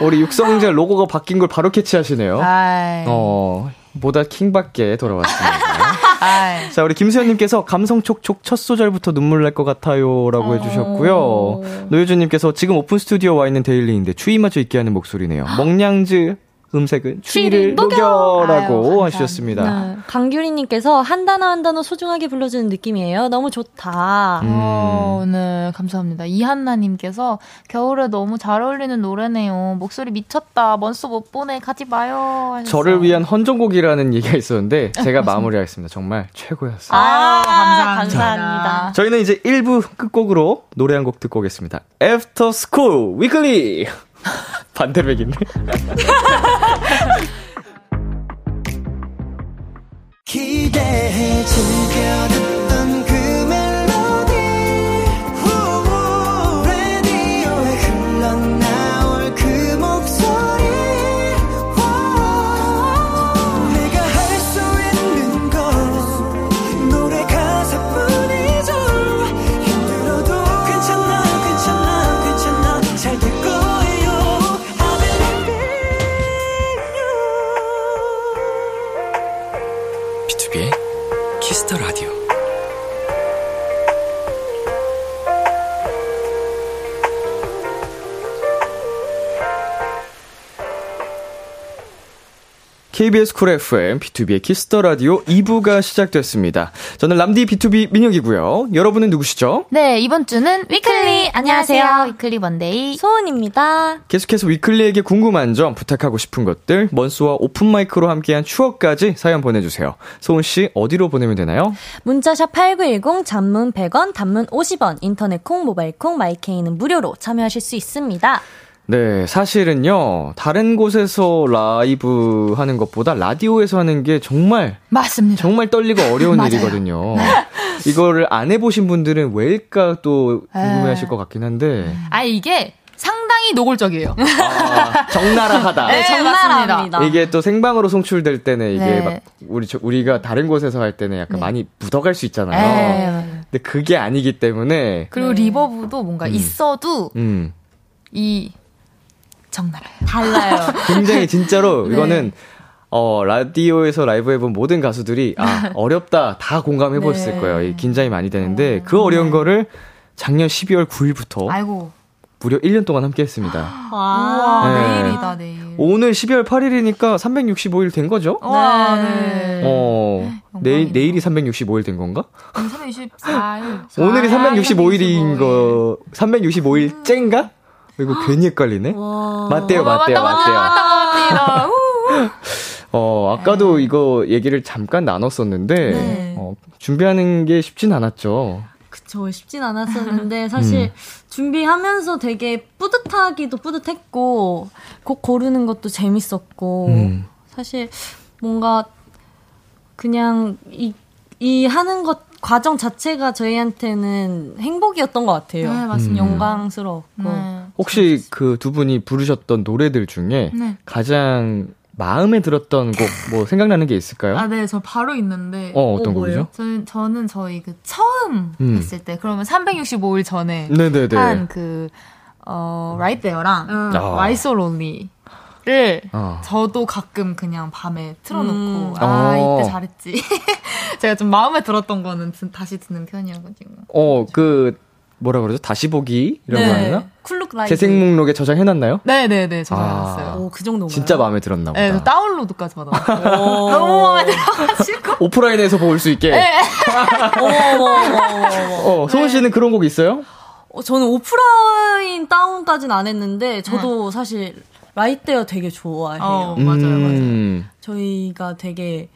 우리 육성재 로고가 바뀐 걸 바로 캐치하시네요. 아이. 어, 보다 킹받게 돌아왔습니다. 아이. 자, 우리 김수현님께서 감성 촉촉 첫 소절부터 눈물 날 것 같아요. 라고 해주셨고요. 노효준님께서 지금 open studio 와 있는 데일리인데 추위마저 잊게 하는 목소리네요. 먼냥즈 음색은 추위를 녹여라고 하셨습니다. 네. 강규리님께서 한 단어 한 단어 소중하게 불러주는 느낌이에요. 너무 좋다. 음. 어, 네, 감사합니다. 이한나님께서 겨울에 너무 잘 어울리는 노래네요. 목소리 미쳤다. 먼소 못 보내. 가지 마요. 하셨어요. 저를 위한 헌정곡이라는 얘기가 있었는데 제가 마무리하겠습니다. 정말 최고였어요. 아, 감사합니다. 감사합니다. 저희는 이제 1부 끝곡으로 노래 한 곡 듣고 오겠습니다. After School Weekly 반대로 얘기네. 기대해 즐겨 KBS 쿨 FM, B2B의 키스터 라디오 2부가 시작됐습니다. 저는 람디 BTOB 민혁이고요. 여러분은 누구시죠? 네, 이번 주는 위클리. 안녕하세요. 안녕하세요. 위클리 먼데이. 소은입니다. 계속해서 위클리에게 궁금한 점, 부탁하고 싶은 것들, 먼소와 open mic로 함께한 추억까지 사연 보내주세요. 소은 씨, 어디로 보내면 되나요? 문자샵 8910 장문 100원, 단문 50원, 인터넷 콩, 모바일 콩, 마이케이는 무료로 참여하실 수 있습니다. 네, 사실은요, 다른 곳에서 라이브 하는 것보다 라디오에서 하는 게 정말, 맞습니다. 정말 떨리고 어려운. 일이거든요. 이거를 안 해보신 분들은 왜일까 또 궁금해 하실 에이. 것 같긴 한데, 아, 이게 상당히 노골적이에요. 아, 적나라하다. 네, 정말합니다. 이게 또 생방으로 송출될 때는 이게 네. 막 우리 저- 우리가 다른 곳에서 할 때는 약간 네. 많이 묻어갈 수 있잖아요. 네. 근데 그게 아니기 때문에 그리고 리버브도 뭔가 있어도 음 이 적나라요. 달라요. 굉장히 진짜로 네. 이거는 어 라디오에서 라이브 해본 모든 가수들이 아 어렵다 다 공감해 보셨을 네. 거예요. 이 긴장이 많이 되는데 그 어려운 거를 작년 12월 9일부터 아이고. 무려 1년 동안 함께 했습니다. 우와, 네. 내일이다, 내일. 오늘 12월 8일이니까 365일 된 거죠? 와, 네. 어, 내일. 내일이 365일 된 건가? 364일. 오늘이 아, 365일인 거, 365일 째인가? 이거 괜히 헷갈리네? 맞대요, 맞대요, 맞대요. 맞다, 어, 아까도 이거 얘기를 잠깐 나눴었는데, 네. 어, 준비하는 게 쉽진 않았죠. 그쵸, 쉽진 않았었는데, 사실, 음. 준비하면서 되게 뿌듯하기도 뿌듯했고, 곡 고르는 것도 재밌었고, 음. 사실, 뭔가, 그냥, 이, 이 하는 것, 과정 자체가 저희한테는 행복이었던 것 같아요. 네, 맞습니다. 음. 영광스러웠고. 네. 혹시 그 두 분이 부르셨던 노래들 중에 네. 가장 마음에 들었던 곡 뭐 생각나는 게 있을까요? 아, 네, 저 바로 있는데. 어, 어떤 어, 뭐예요? 곡이죠? 저는, 저는 저희 그 처음 음. 했을 때, 그러면 365일 전에 네네네. 한 그, 어, Right There랑 아. Why So Lonely 를 어. 저도 가끔 그냥 밤에 틀어놓고, 음. 아, 어. 이때 잘했지. 제가 좀 마음에 들었던 거는 드- 다시 듣는 편이어가지고. 어, 그, 뭐라 그러죠? 다시 보기? 이런 거 네. 하나? 쿨룩 라이브. 재생 목록에 저장해놨나요? 네네네, 아. 저장했어요. 오, 그 정도인가요? 진짜 마음에 들었나 보다. 네, 저 다운로드까지 받아봤어요. 오. 너무 마음에 들어가지고. 오프라인에서 볼 수 있게. 어, 소은 씨는 그런 곡 있어요? 어, 저는 오프라인 다운까지는 안 했는데 저도 사실 Right There 되게 좋아해요. 어, 맞아요, 맞아요. 음. 저희가 되게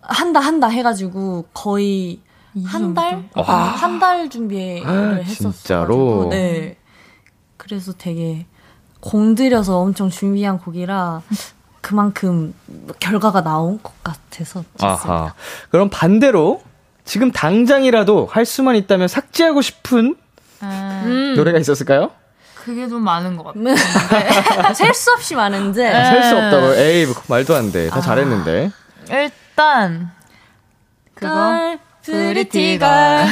한다 한다 해가지고 거의 한 달? 와. 한달 준비를 아, 했었어요. 진짜로? 네. 그래서 되게 공들여서 엄청 준비한 곡이라 그만큼 결과가 나온 것 같아서 좋습니다. 아하. 그럼 반대로 지금 당장이라도 할 수만 있다면 삭제하고 싶은 아, 음. 노래가 있었을까요? 그게 좀 많은 것 같아요. 네. 셀수 없이 많은데 셀수 없다고. 에이, 말도 안 돼. 다 잘했는데. 일단, 그거. girl Pretty Girl.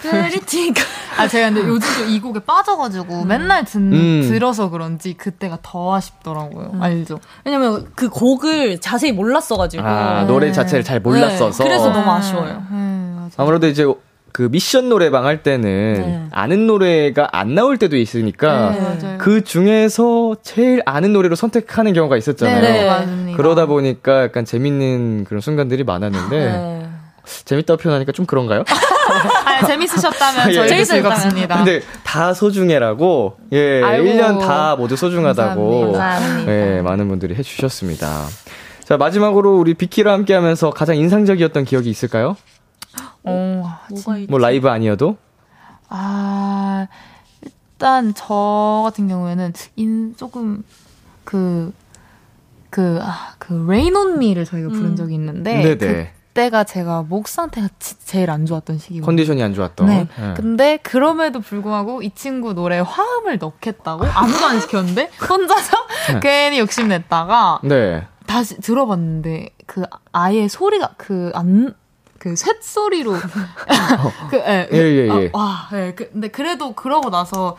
Pretty Girl 아, 제가 근데 요즘 좀 이 곡에 빠져가지고 맨날 듣, 음. 들어서 그런지 그때가 더 아쉽더라고요. 알죠? 왜냐면 그 곡을 자세히 몰랐어가지고 아, 노래 자체를 잘 몰랐어서. 네, 그래서 너무 아쉬워요. 네. 아무래도 이제 그 미션 노래방 할 때는 네. 아는 노래가 안 나올 때도 있으니까 네. 그 중에서 제일 아는 노래로 선택하는 경우가 있었잖아요. 네, 네. 그러다 보니까 약간 재밌는 그런 순간들이 많았는데 네. 재밌다고 표현하니까 좀 그런가요? 아, 재밌으셨다면 예. 저희도 재밌었다면. 즐겁습니다. 근데 다 소중해라고 예, 아이고. 1년 다 모두 소중하다고 감사합니다. 예, 많은 분들이 해 주셨습니다. 자, 마지막으로 우리 비키랑 함께 하면서 가장 인상적이었던 기억이 있을까요? 어, 뭐가 있... 뭐 라이브 아니어도? 아, 일단 저 같은 경우에는 인 조금 그, 그, 아, 그, Rain on Me를 저희가 부른 적이 있는데, 네네. 그때가 제가 목 상태가 지- 제일 안 좋았던 시기거든요. 컨디션이 안 좋았던. 네. 예. 근데 그럼에도 불구하고 이 친구 노래에 화음을 넣겠다고 아무도 안 시켰는데 혼자서 괜히 욕심냈다가 네. 다시 들어봤는데 그 아예 소리가 그 안 그 쇳소리로 그 예, 예, 예, 예. 아, 와, 예. 그, 근데 그래도 그러고 나서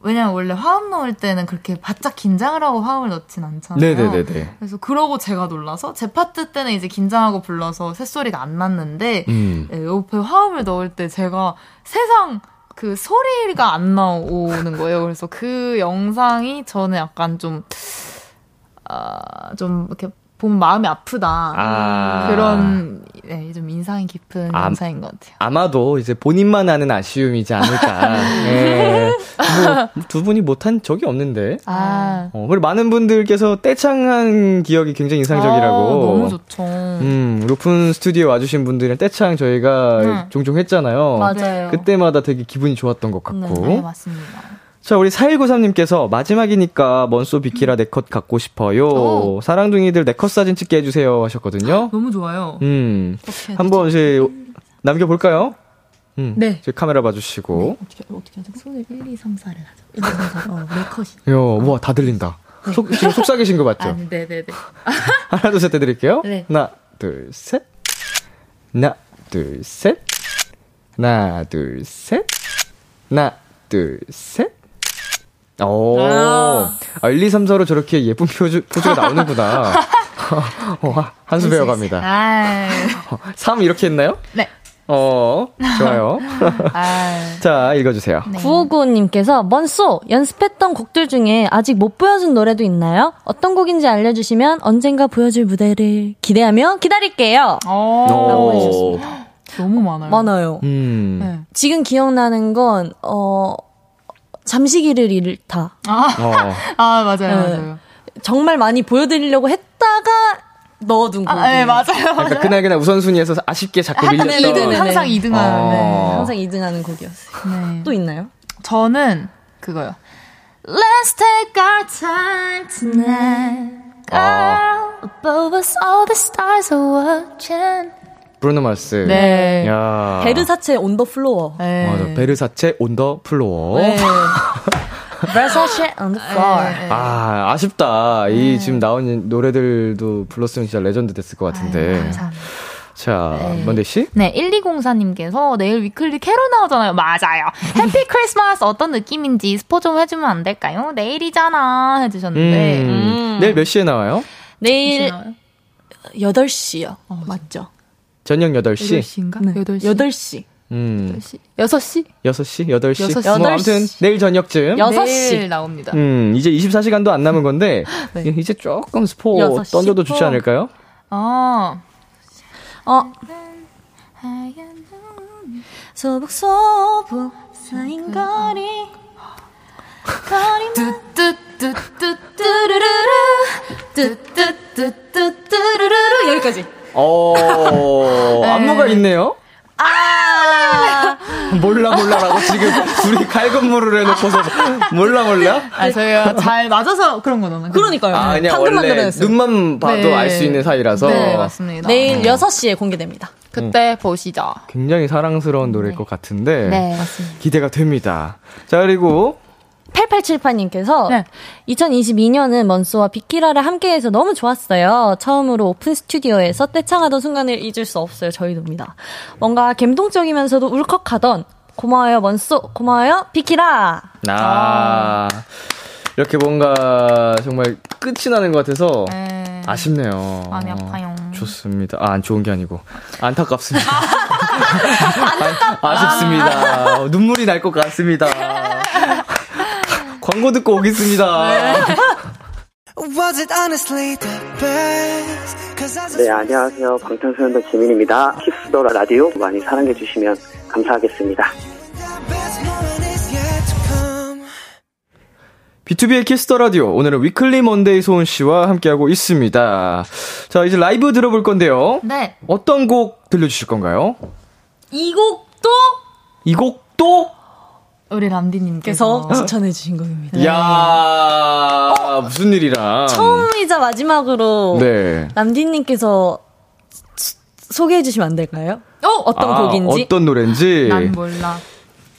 왜냐면 원래 화음 넣을 때는 그렇게 바짝 긴장을 하고 화음을 넣진 않잖아요. 네네네네. 그래서 그러고 제가 놀라서 제 파트 때는 이제 긴장하고 불러서 쇳소리가 안 났는데 음. 예, 옆에 화음을 넣을 때 제가 세상 그 소리가 안 나오는 거예요. 그래서 그 영상이 저는 약간 좀, 아, 좀 이렇게 보면 마음이 아프다. 아. 그런, 네, 좀 인상이 깊은 아. 영상인 것 같아요. 아마도 이제 본인만 아는 아쉬움이지 않을까. 예. 뭐두 분이 못한 적이 없는데. 아, 어, 그리고 많은 분들께서 떼창한 기억이 굉장히 인상적이라고. 아, 너무 좋죠. 음, 우리 오픈 스튜디오 와주신 분들은 떼창 저희가 네. 종종 했잖아요. 맞아요. 그때마다 되게 기분이 좋았던 것 같고. 네, 맞습니다. 자, 우리 4193님께서 마지막이니까 먼소 비키라 내 컷 갖고 싶어요. 오. 사랑둥이들 내 컷 사진 찍게 해주세요 하셨거든요. 너무 좋아요. 음, 한번 이제 남겨볼까요? 음, 네. 제 카메라 봐주시고. 어떻게, 어떻게 하죠? 손을 1, 2, 3, 4를 하죠. 1, 2, 3, 4. 어, 네 컷이. 요, 우와, 다 들린다. 속, 지금 속삭이신 거 맞죠? 아, 네네네. 하나, 둘, 셋 해드릴게요. 네. 하나, 둘, 셋. 하나, 둘, 셋. 하나, 둘, 셋. 하나, 둘, 셋. 오. 아, 1, 2, 3, 4로 저렇게 예쁜 포즈, 포즈가 나오는구나. 어, 한수 배워갑니다. 아, 3 이렇게 했나요? 네. 어, 좋아요. 아, 자, 읽어주세요. 네. 9595님께서 먼소 연습했던 곡들 중에 아직 못 보여준 노래도 있나요? 어떤 곡인지 알려주시면 언젠가 보여줄 무대를 기대하며 기다릴게요. 어, 오. 너무 많아요. 많아요. 음. 네. 지금 기억나는 건, 어, 잠시기를 잃다. 아, 어. 아, 맞아요, 네. 맞아요. 정말 많이 보여드리려고 했다가 넣어둔 곡이에요. 아, 네, 맞아요. 그러니까 그날 그날 우선순위에서 아쉽게 자꾸 밀렸던. 네, 네, 네. 항상 2등하는, 어. 네. 항상 2등하는 곡이었어요. 네. 또 있나요? 저는 그거요. Let's take our time tonight. 아, Above us, all the stars are watching. 브루노 마스. 네. 야. Versace on the Floor. 네. 맞아. Versace on the Floor. 네. Versace on the floor. 아, 아쉽다. 이 지금 나온 노래들도 불렀으면 진짜 레전드 됐을 것 같은데. 감사합니다. 자, 네. 먼데이 씨? 네, 1204님께서 내일 위클리 캐롤 나오잖아요. 맞아요. Happy Christmas 어떤 느낌인지 스포 좀 해주면 안 될까요? 내일이잖아. 해주셨는데. 음, 음. 내일 몇 시에 나와요? 내일 8시요. 맞죠? 저녁 8시? 8시인가? 네. 8시. 8시. 음, 6시? 6시? 8시? 여섯 시. 뭐 여덟 아무튼 시. 내일 저녁쯤. 여- 여섯 내일 시. 나옵니다. 음, 이제 24시간도 안 남은 건데, 네. 이제 조금 스포 시 던져도 좋지. 않을까요? 아. 어. 소복소복 쌓인 거리. 뚜뚜뚜뚜뚜루루루. 뚜뚜뚜뚜뚜루루루. 여기까지. 어, 안무가 있네요? 아! 몰라, 몰라라고 지금 둘이 갈근무를 해놓고서 몰라, 몰라? 아, 저희가 잘 맞아서 그런 거잖아요. 그러니까요. 아, 그냥 원래. 눈만 봐도 네. 알수 있는 사이라서 네, 맞습니다. 내일 6시에 공개됩니다. 그때 보시죠. 굉장히 사랑스러운 노래일 것 같은데 네, 맞습니다. 기대가 됩니다. 자, 그리고 8878님께서 네. 2022년은 먼스와 비키라를 함께해서 너무 좋았어요. 처음으로 오픈 스튜디오에서 떼창하던 순간을 잊을 수 없어요. 저희도입니다. 뭔가 감동적이면서도 울컥하던 고마워요 먼스 고마워요 비키라 아, 이렇게 뭔가 정말 끝이 나는 것 같아서 네. 아쉽네요. 마음이 아파요. 좋습니다. 아, 안 좋은 게 아니고 안타깝습니다. 아, 아쉽습니다. 눈물이 날 것 같습니다. 광고 듣고 오겠습니다. 네, 안녕하세요. 방탄소년단 지민입니다. Kiss the Radio 많이 사랑해 주시면 감사하겠습니다. the best moment is yet to come. B2B의 키스터 라디오 오늘은 위클리 먼데이 소은 씨와 함께하고 있습니다. 자, 이제 라이브 들어볼 건데요. 네. 어떤 곡 들려주실 건가요? 이 곡도 이 곡도 우리 람디님께서 께서 추천해 주신 곡입니다. 야 무슨 일이랑 처음이자 마지막으로 네. 남디님께서 소개해 주시면 안 될까요? 어? 어떤 아, 곡인지? 어떤 노래인지 난 몰라.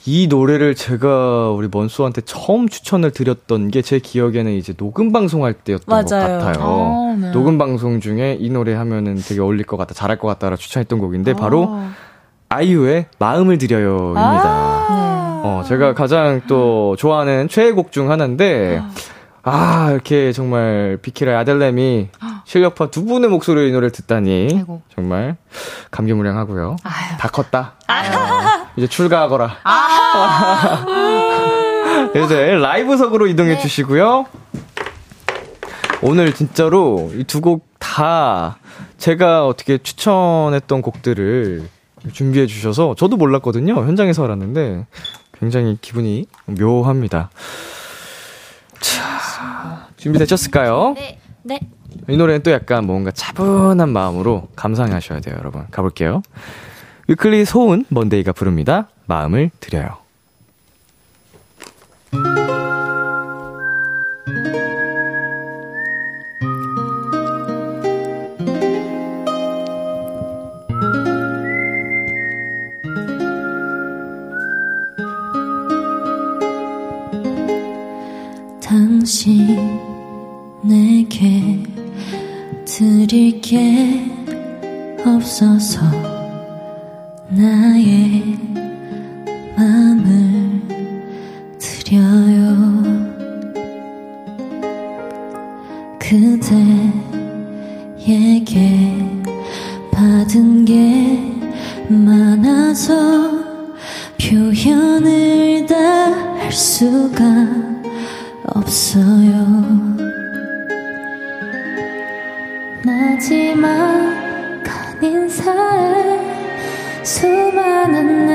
이 노래를 제가 우리 먼수한테 처음 추천을 드렸던 게 제 기억에는 이제 녹음 방송할 때였던 맞아요. 것 같아요. 아, 네. 녹음 방송 중에 이 노래 하면은 되게 어울릴 것 같다, 잘할 것 같다라 추천했던 곡인데 바로 아. 아이유의 마음을 드려요입니다. 어, 제가 가장 또 좋아하는 최애곡 중 하나인데, 아, 이렇게 정말 비키라 아델렘이 실력파 두 분의 목소리의 이 노래를 듣다니, 아이고. 정말 감개무량하고요. 아유. 다 컸다. 어, 이제 출가하거라. 이제 라이브석으로 이동해 주시고요. 오늘 진짜로 이 두 곡 다 제가 어떻게 추천했던 곡들을 준비해 주셔서 저도 몰랐거든요. 현장에서 알았는데 굉장히 기분이 묘합니다. 자, 준비되셨을까요? 네. 네. 이 노래는 또 약간 뭔가 차분한 마음으로 감상하셔야 돼요, 여러분. 가볼게요. 위클리 소은 먼데이가 부릅니다. 마음을 드려요. 당신 내게 드릴 게 없어서 나의 마음을 드려요. 그대에게 받은 게 많아서 표현을 다 할 수가 없어요. 마지막 간 인사에 수많은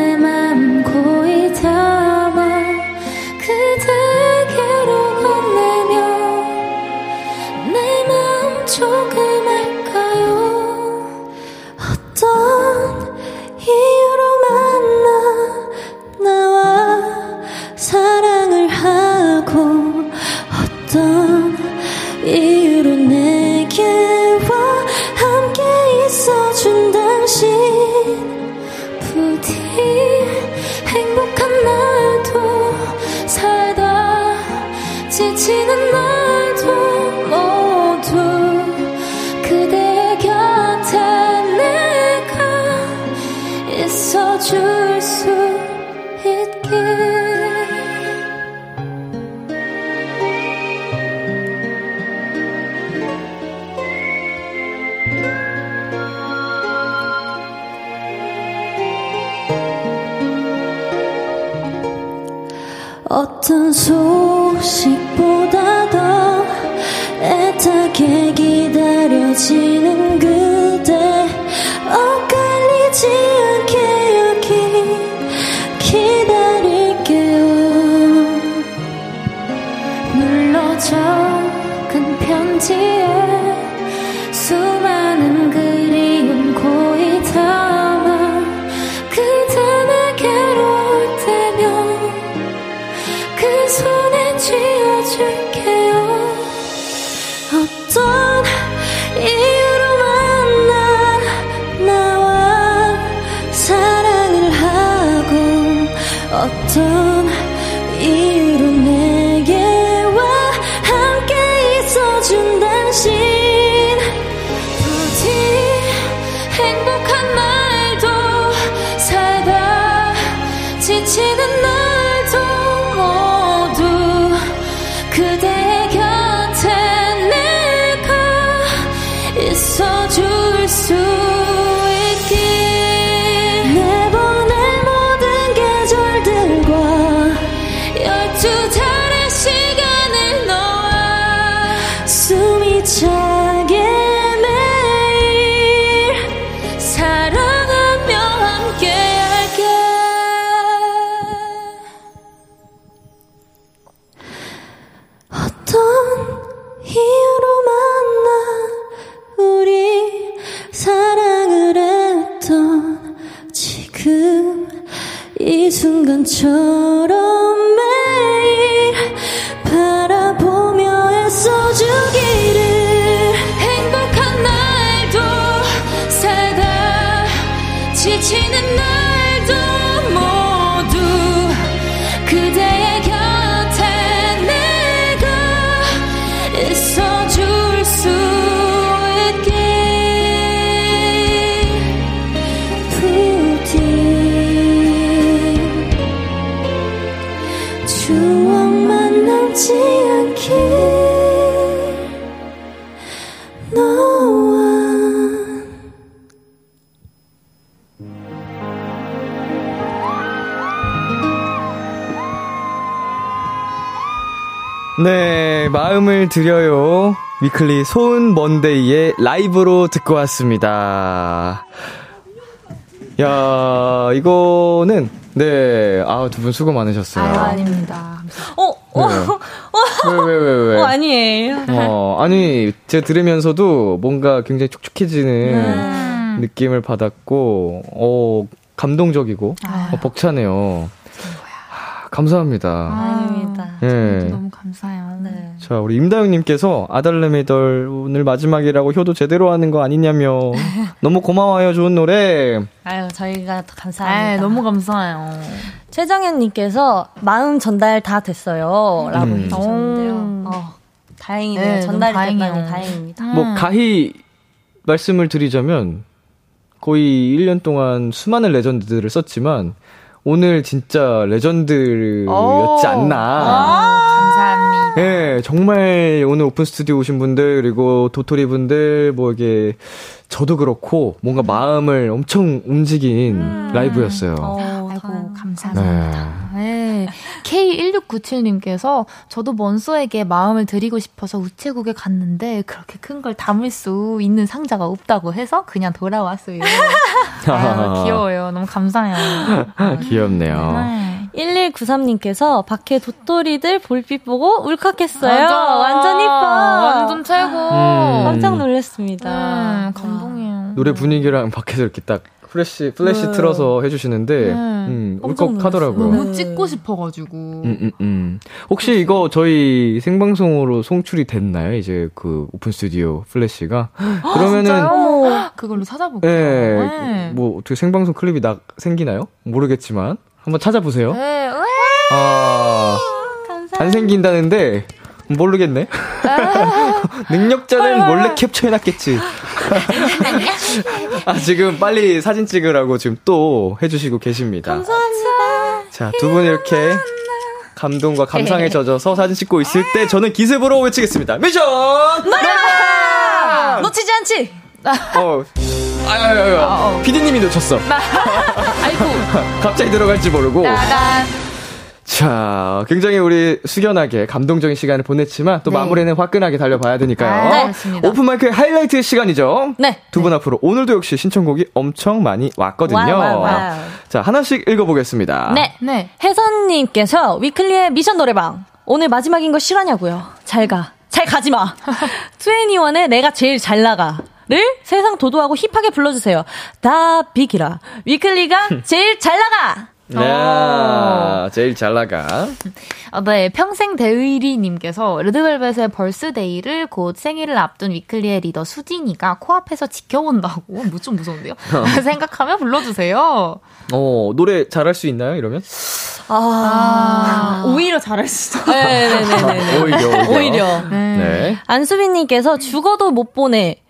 있어 마음을 드려요. 위클리 소은 먼데이의 라이브로 듣고 왔습니다. 야, 이거는, 네, 아, 두 분 수고 많으셨어요. 아 닙니다. 어, 어, 네. 왜, 왜, 왜, 왜? 어, 아니에요. 어, 아니, 제가 들으면서도 뭔가 굉장히 촉촉해지는 음. 느낌을 받았고, 어, 감동적이고, 어, 벅차네요. 아, 감사합니다. 아닙니다. 예. 너무 감사해요. 네. 자, 우리 임다영님께서 아달레미덜 오늘 마지막이라고 효도 제대로 하는 거 아니냐며. 너무 고마워요, 좋은 노래. 아유, 저희가 더 감사합니다. 아, 너무 감사해요. 최정현님께서 마음 전달 다 됐어요. 라고 음. 해주셨는데요. 오. 어, 다행이네요. 네, 전달이 됐다니. 다행입니다. 뭐, 가히 말씀을 드리자면, 거의 1년 동안 수많은 legend들을 썼지만, 오늘 진짜 legend였지 않나. 아. 예, 정말 오늘 open studio 오신 분들, 그리고 도토리 분들, 뭐 이게, 저도 그렇고, 뭔가 마음을 엄청 움직인 라이브였어요. 어, 아이고. 감사합니다. 네. K1697님께서 저도 먼소에게 마음을 드리고 싶어서 우체국에 갔는데 그렇게 큰 걸 담을 수 있는 상자가 없다고 해서 그냥 돌아왔어요. 아유, 귀여워요. 너무 감사해요. 귀엽네요. 네. 1193님께서 밖에 도토리들 불빛 보고 울컥했어요. 맞아. 완전 이뻐. 완전 최고. 음. 깜짝 놀랐습니다. 음, 감동이에요. 노래 분위기랑 밖에서 이렇게 딱 플래시 플래시 네. 틀어서 해주시는데 네. 음, 울컥하더라고요. 너무 찍고 싶어가지고. 음, 음, 음. 혹시 이거 저희 생방송으로 송출이 됐나요? 이제 그 오픈 스튜디오 플래시가 그러면은 진짜요? 그걸로 찾아볼게요. 예, 네. 뭐 어떻게 생방송 클립이 나 생기나요? 모르겠지만 한번 찾아보세요. 네. 왜? 아, 안 생긴다는데 모르겠네. 능력자는 몰래 캡처해놨겠지. 아, 지금 빨리 사진 찍으라고 지금 또 해주시고 계십니다. 감사합니다. 자, 두 분 이렇게 감동과 감상에 젖어서 사진 찍고 있을 때 저는 기습으로 외치겠습니다. 미션! 놓치지 않지? 어, 아유, 아유, 아유. 피디님이 놓쳤어. 아이고. 갑자기 들어갈지 모르고. 나간. 자, 굉장히 우리 숙연하게 감동적인 시간을 보냈지만 또 네. 마무리는 화끈하게 달려봐야 되니까요. 아, 네. 오픈마이크의 하이라이트 시간이죠. 네. 두 분 앞으로 오늘도 역시 신청곡이 엄청 많이 왔거든요. wow, wow, wow. 자, 하나씩 읽어보겠습니다. 네. 네. 혜선님께서 위클리의 미션 노래방. 오늘 마지막인 거 실화냐고요. 잘 가. 잘 가지 마. 2NE1의 내가 제일 잘 나가. 를 세상 도도하고 힙하게 불러주세요. 다 비키라. 위클리가 제일 잘 나가! 네, 제일 잘 나가. 어, 네, 평생 대의리님께서 레드벨벳의 벌스데이를 곧 생일을 앞둔 위클리의 리더 수진이가 코앞에서 지켜본다고. 뭐좀 무서운데요? 생각하며 불러주세요. 어, 노래 잘할 수 있나요, 이러면? 아, 오히려 잘할 수 있어. 네네네네. 오히려, 오히려. 오히려. 네. 안수빈님께서 죽어도 못 보내.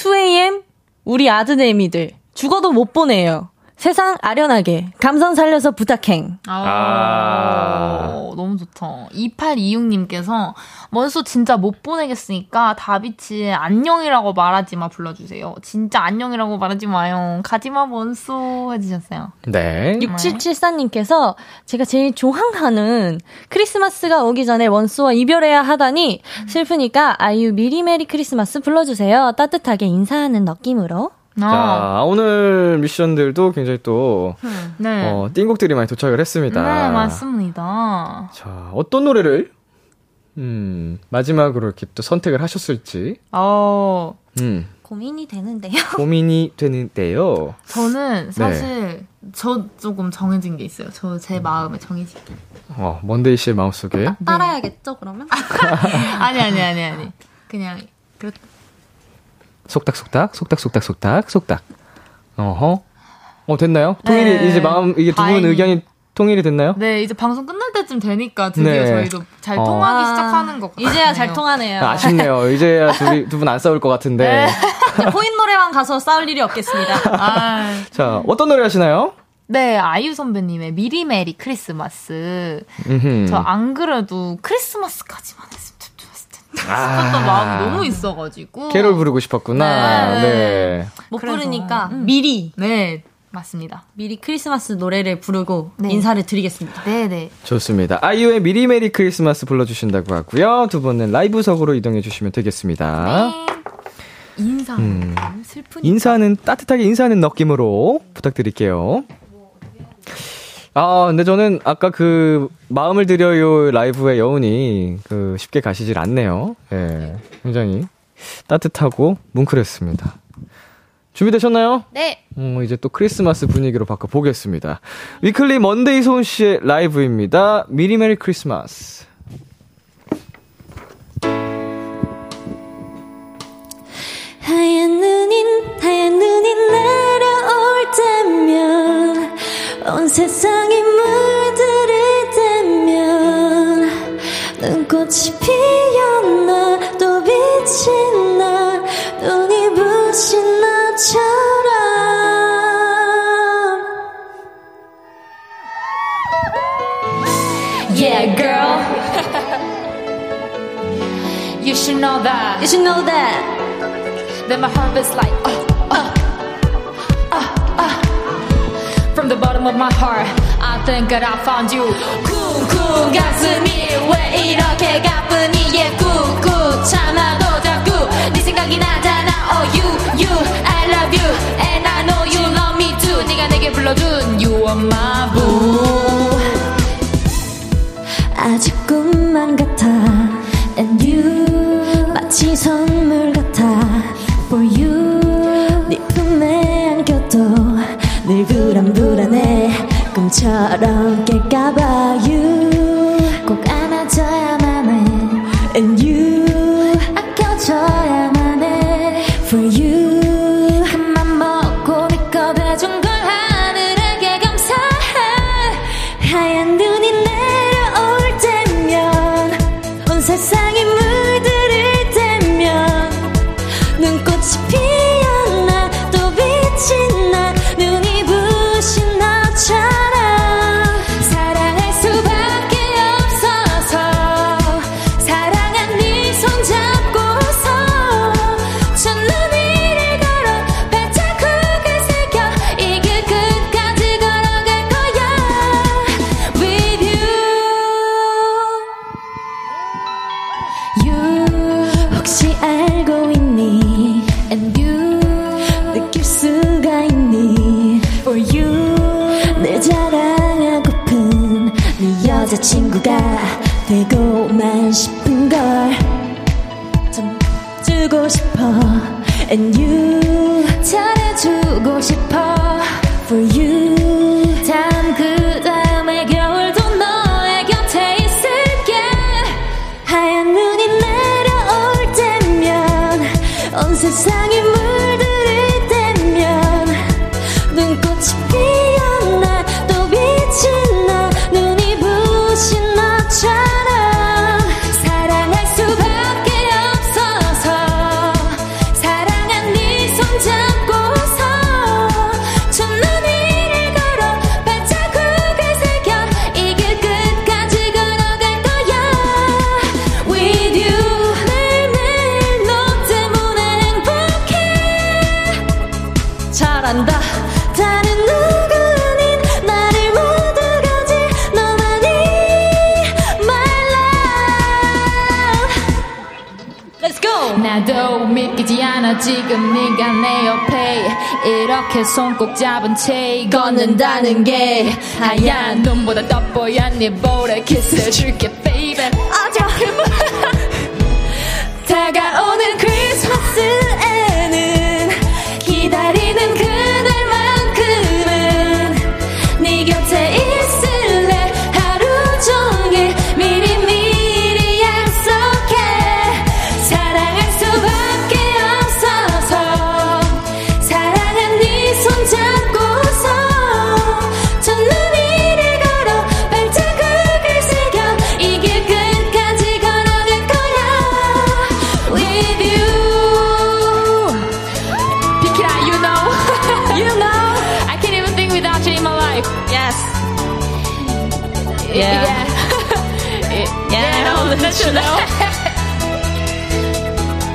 2AM 우리 아드네미들 죽어도 못 보내요. 세상 아련하게 감성 살려서 부탁행. 아. 아, 너무 좋다. 2826님께서 원수 진짜 못 보내겠으니까 다비치의 안녕이라고 말하지 마 불러주세요. 진짜 안녕이라고 말하지 마요. 가지마 원수 해주셨어요. 네. 6774님께서 제가 제일 좋아하는 크리스마스가 오기 전에 원수와 이별해야 하다니 슬프니까 아이유 미리 메리 크리스마스 불러주세요. 따뜻하게 인사하는 느낌으로. 자, 오늘 미션들도 굉장히 또, 네. 어, 띵곡들이 많이 도착을 했습니다. 네, 맞습니다. 자, 어떤 노래를, 음, 마지막으로 이렇게 또 선택을 하셨을지, 어, 음, 고민이 되는데요. 고민이 되는데요. 저는 사실 저 조금 정해진 게 있어요. 저 제 마음에 정해진 게. 어, 먼데이 씨의 마음속에. 따라야겠죠, 그러면? 아니 아니 아니 아니. 그냥 그 속닥속닥, 속닥속닥, 속닥, 속닥. 어허. 어, 됐나요? 통일이, 네, 이제 마음, 이게 두 분. 의견이 통일이 됐나요? 네, 이제 방송 끝날 때쯤 되니까 드디어 네. 저희도 잘 어. 통하기 시작하는 것 같아요. 이제야 잘 통하네요. 아, 아쉽네요. 이제야 둘이, 두분 안 싸울 것 같은데. 코인 노래방 가서 싸울 일이 없겠습니다. 아, 자, 어떤 노래 하시나요? 네, 아이유 선배님의 미리 메리 크리스마스. 음흠. 저 안 그래도 크리스마스까지만 텐데. 아. 싶었던 마음이 너무 있어가지고. 캐롤 부르고 싶었구나. 네. 네. 못 그래서, 부르니까 음. 미리 네, 맞습니다. 미리 크리스마스 노래를 부르고 네. 인사를 드리겠습니다. 네, 네. 좋습니다. 아이유의 미리 메리 크리스마스 불러주신다고 하고요. 두 분은 라이브석으로 이동해 주시면 되겠습니다. 네. 인사. 음. 슬픈 인사는 따뜻하게 인사하는 느낌으로 부탁드릴게요. 아, 근데 저는 아까 그 마음을 드려요 라이브의 여운이 그 쉽게 가시질 않네요. 예. 굉장히 따뜻하고 뭉클했습니다. 준비되셨나요? 네. 어, 이제 또 크리스마스 분위기로 바꿔 보겠습니다. 위클리 먼데이 소은 씨의 라이브입니다. 미리 메리 크리스마스. 하얀 온 세상이 물들을 때면 눈꽃이 피었나 또 빛이 나 눈이 부신 나처럼 Yeah girl You should know that You should know that. Then my heart is like, uh, uh, uh, uh. From the bottom of my heart, I think that I found you. 쿵쿵 가슴이 왜 이렇게 가쁘니? Yeah, 꾹꾹 참아도 자꾸 네 생각이 나잖아. Oh, you, you, I love you, and I know you love me too. 네가 내게 불러준 You are my boo. 아직 꿈만 같아 처럼 깰까봐 You 나도 믿기지 않아. 지금 네가 내 옆에 이렇게 손 꼭 잡은 채 걷는다는 게 하얀 눈보다 더 뽀얀 네 볼에 키스해줄게 baby. 아자 다가오는 크리스마스에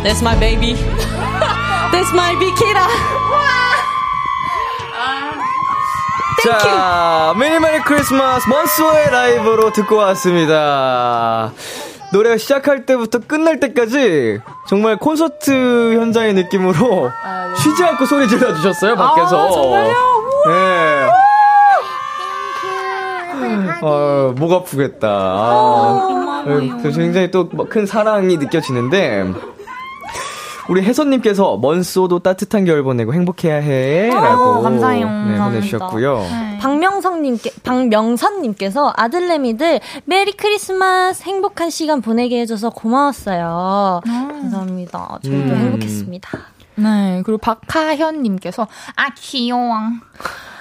That's my baby That's my Bikira 자, 메리 크리스마스 먼스의 라이브로 듣고 왔습니다. 노래가 시작할 때부터 끝날 때까지 정말 콘서트 현장의 느낌으로 쉬지 않고 소리 질러 주셨어요, 밖에서. 정말요? 네. 어, 목 아프겠다. 아, 그 굉장히 또 큰 사랑이 느껴지는데, 우리 혜선님께서 먼소도 따뜻한 겨울 보내고 행복해야 해. 라고 감사해요. 네, 보내주셨고요. 박명성님께, 박명선님께서 아들내미들 메리 크리스마스 행복한 시간 보내게 해줘서 고마웠어요. 감사합니다. 저희도 음. 행복했습니다. 네, 그리고 박하현님께서, 아, 귀여워.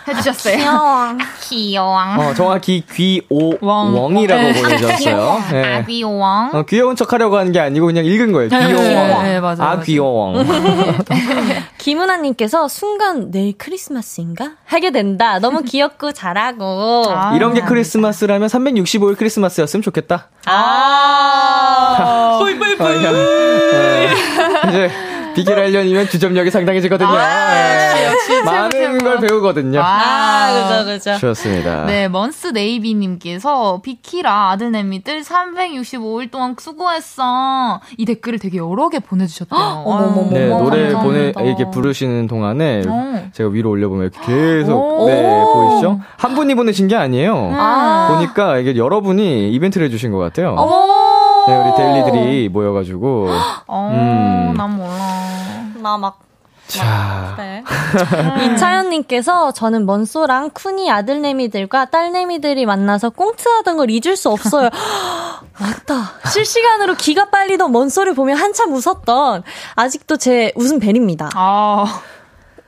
해주셨어요. 귀여워. 아, 귀여워. 어, 정확히 귀오 왕. 왕이라고 네. 보내주셨어요. 아, 네. 귀여워. 어, 귀여운 척 하려고 하는 게 아니고 그냥 읽은 거예요. 네, 귀여워. 네, 네, 맞아요, 아, 맞아요. 귀여워. 김은아님께서 순간 내일 크리스마스인가? 하게 된다. 너무 귀엽고 잘하고. 아. 이런 게 크리스마스라면 365일 크리스마스였으면 좋겠다. 아. 뿌이뿌이뿌. 이제 비길 1년이면 주점력이 상당해지거든요. 네. 많은 걸 배우거든요. 아, 그죠, 그죠. 좋습니다. 네, 먼스 네이비님께서 비키라 아들내미 들 365일 동안 수고했어. 이 댓글을 되게 여러 개 보내주셨대요. 어머머머. 네, 어머, 노래 보내. 이렇게 부르시는 동안에 어. 제가 위로 올려보면 이렇게 계속, 오. 네, 보이시죠? 한 분이 보내신 게 아니에요. 아. 보니까 이게 여러분이 이벤트를 해주신 것 같아요. 오. 네, 우리 데일리들이 모여가지고. 어, 음. 난 몰라. 나 막. 자, 네. 이차연님께서 저는 먼소랑 쿤이 아들내미들과 딸내미들이 만나서 꽁트하던 걸 잊을 수 없어요. 맞다. 실시간으로 기가 빨리던 먼소를 보며 한참 웃었던 아직도 제 웃음 벨입니다. 아,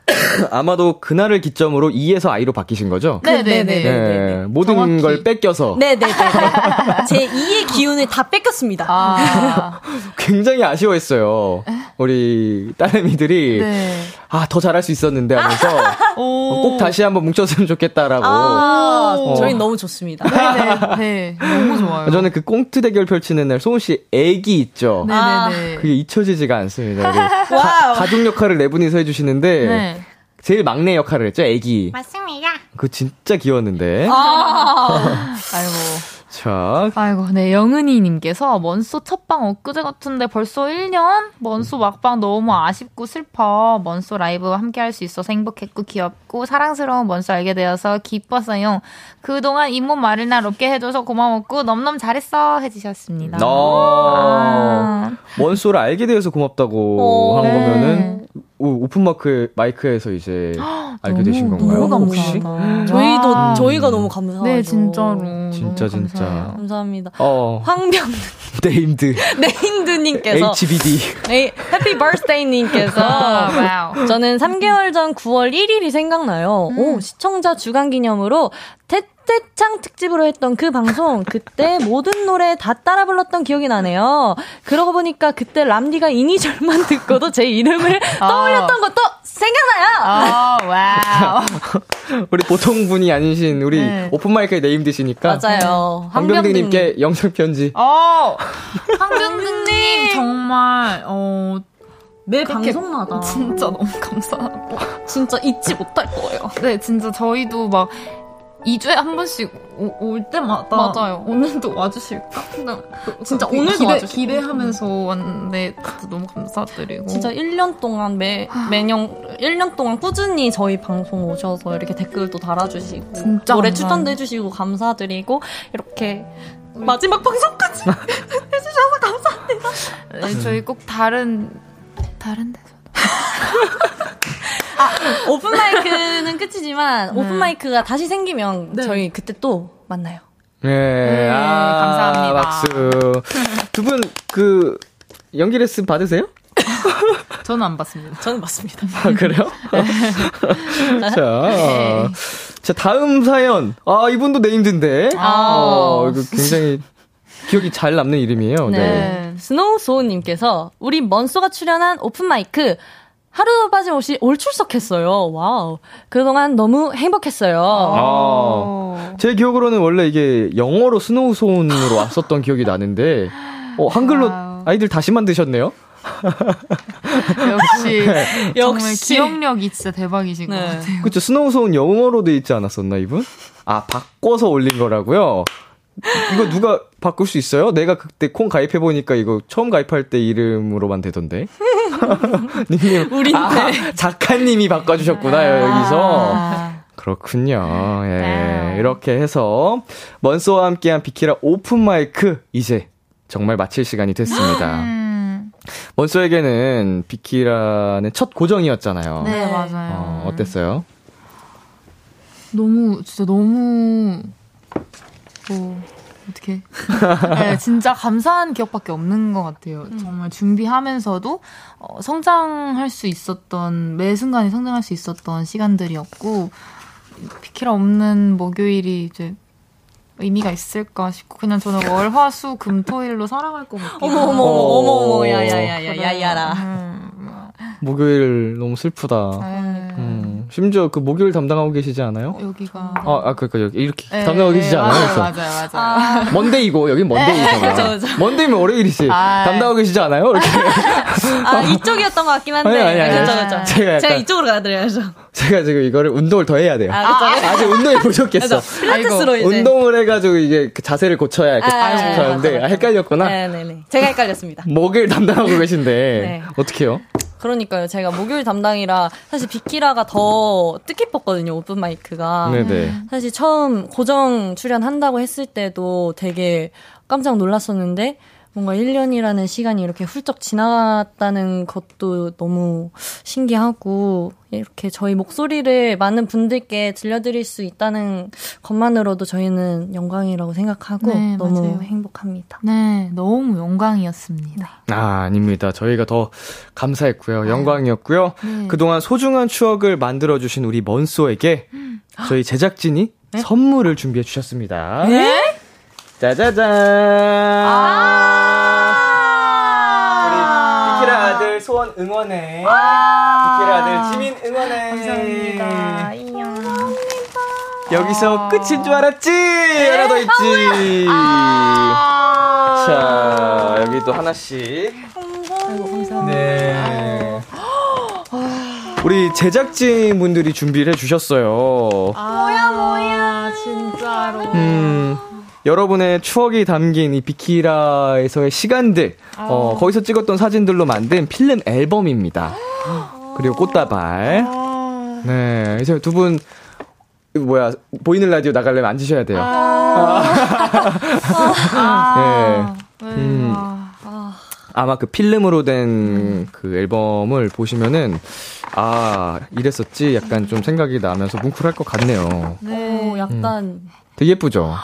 아마도 그날을 기점으로 E에서 I로 바뀌신 거죠? 네네 네. 네, 모든 정확히. 걸 뺏겨서 네네네. 제 2의 기운을 다 뺏겼습니다. 아, 굉장히 아쉬워했어요. 우리 딸내미들이 네. 아, 더 잘할 수 있었는데 하면서 오. 꼭 다시 한번 뭉쳤으면 좋겠다라고. 아, 어. 저희 너무 좋습니다. 네네. 네. 너무 좋아요. 저는 그 꽁트 대결 펼치는 날 소은 씨 애기 있죠. 네네네. 그게 잊혀지지가 않습니다. 가, 가족 역할을 네 분이서 해주시는데 네. 제일 막내 역할을 했죠, 애기. 맞습니다. 그거 진짜 귀여웠는데. 아. 아이고. 자, 아이고, 네, 영은이님께서 먼소 첫방 엊그제 같은데 벌써 1년? 먼소 막방 너무 아쉽고 슬퍼. 먼소 라이브 함께 할 수 있어서 행복했고 귀엽고 사랑스러운 먼소 알게 되어서 기뻤어요. 그동안 잇몸 마를 날 없게 해줘서 고마웠고 넘넘 잘했어 해주셨습니다. 어, 먼소를 알게 되어서 고맙다고 어, 한 네. 거면은 오, 오픈 마크 마이크에서 이제 알게 되신 너무, 건가요? 너무 혹시? 감사하다. 저희도 아. 저희가 너무 감사하죠. 네, 진짜로. 진짜, 진짜. 감사해요. 감사합니다. 어, 황병 named named 님께서 HBD. 네, happy birthday 님께서 아, wow. 저는 3개월 전 9월 1일이 생각나요. 오, 시청자 주간 기념으로 태태창 특집으로 했던 그 방송, 그때 모든 노래 다 따라 불렀던 기억이 나네요. 그러고 보니까 그때 람디가 이니셜만 듣고도 제 이름을 떠올렸던 것도 생각나요! 아, wow. 우리 보통 분이 아니신 우리 네. 오픈 마이크에 named시니까 맞아요. 황병등님께 영상 편지. 어, 황병등님 정말 어 매 방송마다 진짜 너무 감사하고 진짜 잊지 못할 거예요. 네 진짜 저희도 막 2주에 한 번씩 오, 올 때마다 맞아요. 오늘도 와주실까? 근데 진짜 그 오늘도 기대, 와주시고. 기대하면서 왔는데 진짜 너무 감사드리고 진짜 1년 동안 매, 매년, 1년 동안 꾸준히 저희 방송 오셔서 이렇게 댓글도 달아주시고, 진짜 노래. 추천도 해주시고, 감사드리고, 이렇게 마지막 방송까지 해주셔서 감사합니다. 네, 저희 꼭 다른 다른 데서 오픈 마이크는 끝이지만, 네. 오픈 마이크가 다시 생기면 네. 저희 그때 또 만나요. 네, 네, 아, 감사합니다. 박수. 두 분 그 연기 레슨 받으세요? 저는 안 받습니다. 저는 받습니다. 아, 그래요? 자, 자, 다음 사연. 아, 이분도 named인데. 어, 이거 굉장히 기억이 잘 남는 이름이에요. 네. 네. 스노우 소우님께서 우리 먼소가 출연한 오픈 마이크 하루 빠짐없이 올 출석했어요. wow. 그동안 너무 행복했어요. 아, 제 기억으로는 원래 이게 영어로 스노우손으로 왔었던 기억이 나는데, 어, 한글로. 아이들 다시 만드셨네요? 역시 정말 역시. 기억력이 진짜 대박이신 네. 것 같아요. 그쵸, 스노우손 영어로 돼 있지 않았었나, 이분? 아, 바꿔서 올린 거라고요? 이거 누가 바꿀 수 있어요? 내가 그때 콩 가입해 보니까 이거 처음 가입할 때 이름으로만 되던데. 닉네임. 우린데. 아, 작가님이 바꿔주셨구나, 여기서. 아, 그렇군요. 예. 네. 이렇게 해서 먼소와 함께한 비키라 오픈 마이크 이제 정말 마칠 시간이 됐습니다. 음, 먼소에게는 비키라는 첫 고정이었잖아요. 네, 맞아요. 어, 어땠어요? 너무 진짜 너무 뭐 어떻게 네, 진짜 감사한 기억밖에 없는 것 같아요. 정말 준비하면서도 어, 성장할 수 있었던 매 순간이 성장할 수 있었던 시간들이었고 비키라 없는 목요일이 이제 의미가 있을까 싶고 그냥 저는 월 화 수 금 토일로 살아갈 것 같아요. 어머, 어머, 어. 어머, 어머, 야야야야, 야야라. 음, 목요일 너무 슬프다. 네. 음, 심지어 그 목요일 담당하고 계시지 않아요? 여기가 아, 아, 그니까 여기 이렇게 네, 담당하고 계시지 네, 않아요? 맞아요. 맞아요, 맞아요. 먼데이고, 여긴 먼데이잖아요. 먼데이면 월요일이지. 아. 담당하고 계시지 않아요? 이렇게. 아, 이쪽이었던 것 같긴 한데. 아니, 아니, 아니. 그죠, 그죠. 제가 약간- 제가 이쪽으로 가드려야죠. 제가 지금 이거를 운동을 더 해야 돼요. 아. 아직 운동이 부족했어. 필라테스로 이제. 운동을 해가지고 이게 그 자세를 고쳐야 이렇게 아, 딱 네, 하는데 맞아. 아, 헷갈렸구나. 네네네. 제가 헷갈렸습니다. 목을 담당하고 계신데 네. 어떻게요? 그러니까요. 제가 목요일 담당이라 사실 비키라가 더 뜻깊었거든요. 오픈 마이크가. 네네. 사실 처음 고정 출연한다고 했을 때도 되게 깜짝 놀랐었는데 뭔가 1년이라는 시간이 이렇게 훌쩍 지나갔다는 것도 너무 신기하고 이렇게 저희 목소리를 많은 분들께 들려드릴 수 있다는 것만으로도 저희는 영광이라고 생각하고 네, 너무 맞아요. 행복합니다. 네, 너무 영광이었습니다. 아 아닙니다. 저희가 더 감사했고요. 영광이었고요. 네. 그동안 소중한 추억을 만들어주신 우리 먼소에게 저희 제작진이 네? 선물을 준비해 주셨습니다. 네? 짜자잔. 아. 우리 비키라 소원 응원해. 비키라 아들 지민 응원해. 감사합니다. 인형. 여기서 끝인 줄 알았지? 하나 더 있지. 자, 여기 또 하나씩. 네. 우리 제작진 분들이 준비를 해주셨어요. 뭐야, 뭐야, 진짜로. 음, 여러분의 추억이 담긴 이 비키라에서의 시간들, 어, 거기서 찍었던 사진들로 만든 필름 앨범입니다. 그리고 꽃다발. 네, 이제 두 분, 이거 뭐야, 보이는 라디오 나가려면 앉으셔야 돼요. 네. 음. 아마 그 필름으로 된 그 앨범을 보시면은, 아, 이랬었지? 약간 좀 생각이 나면서 뭉클할 것 같네요. 네, 약간 되게 예쁘죠?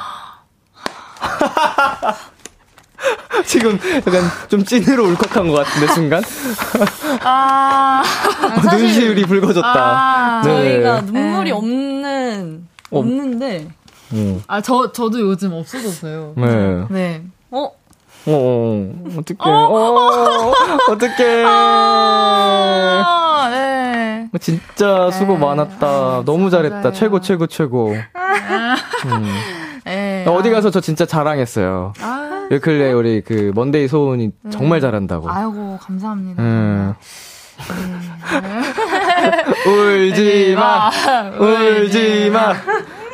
지금 약간 좀 찐으로 울컥한 것 같은데, 순간? 아, 눈시울이 붉어졌다. 네. 저희가 눈물이 없는 어. 없는데 어, 아, 저, 저도 요즘 없어졌어요. 네. 네. 어 어, 어, 어떡해. 어, 어떡해. 아, 네. 진짜 수고 많았다. 너무 잘했다. 최고, 최고, 최고. 네. 어디 가서 저 진짜 자랑했어요. 아, 왜클레 우리 그 먼데이 소은이 정말 잘한다고. 아이고, 감사합니다. 음. 울지 마, 울지 마.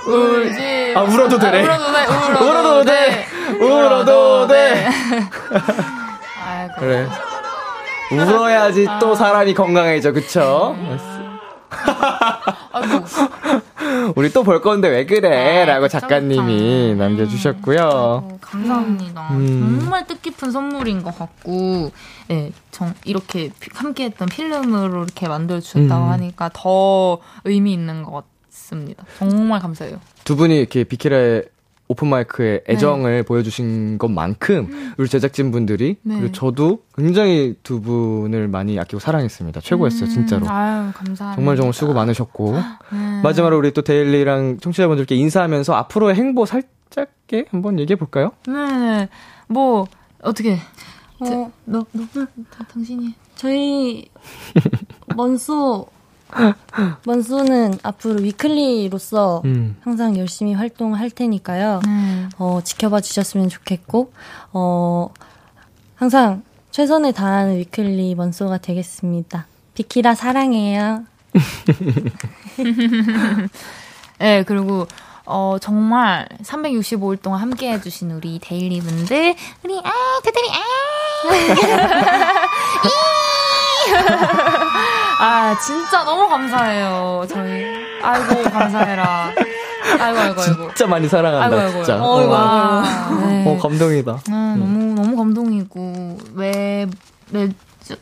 울지. 아, 울어도 되네. 울어도 돼, 울어도, 울어도 돼, 울어도 돼. 아이고. 그래. 울어야지 또 사람이 건강해져, 그쵸? 아이고. 우리 또 볼 건데 왜 그래? 아, 라고 작가님이 그쵸. 남겨주셨고요. 어, 감사합니다. 음. 정말 뜻깊은 선물인 것 같고, 예, 정, 이렇게 피- 함께했던 필름으로 이렇게 만들어주셨다고 음. 하니까 더 의미 있는 것 같습니다. 정말 감사해요. 두 분이 이렇게 비키라의 오픈마이크에 애정을 보여주신 것만큼 우리 제작진분들이 네. 그리고 저도 굉장히 두 분을 많이 아끼고 사랑했습니다. 최고였어요, 진짜로. 음, 아유, 감사합니다. 정말 정말 수고 많으셨고 음. 마지막으로 우리 또 데일리랑 청취자분들께 인사하면서 앞으로의 행보 살짝게 한번 얘기해 볼까요? 네, 뭐, 어떻게. 어, 너, 너, 다- 당신이. 저희 먼소 먼소는 앞으로 위클리로서 음. 항상 열심히 활동할 테니까요. 음. 어, 지켜봐 주셨으면 좋겠고, 어, 항상 최선을 다하는 위클리 먼소가 되겠습니다. 비키라 사랑해요. 네, 그리고, 어, 정말 365일 동안 함께 해주신 우리 데일리 분들, 우리, 아, 그들이, 아! 아, 진짜 너무 감사해요, 저희. 아이고, 감사해라. 아이고, 아이고, 아이고. 진짜 많이 사랑한다, 아이고, 아이고. 진짜. 어, 아이고. 네. 어, 감동이다. 아, 너무 너무 감동이고 왜 매주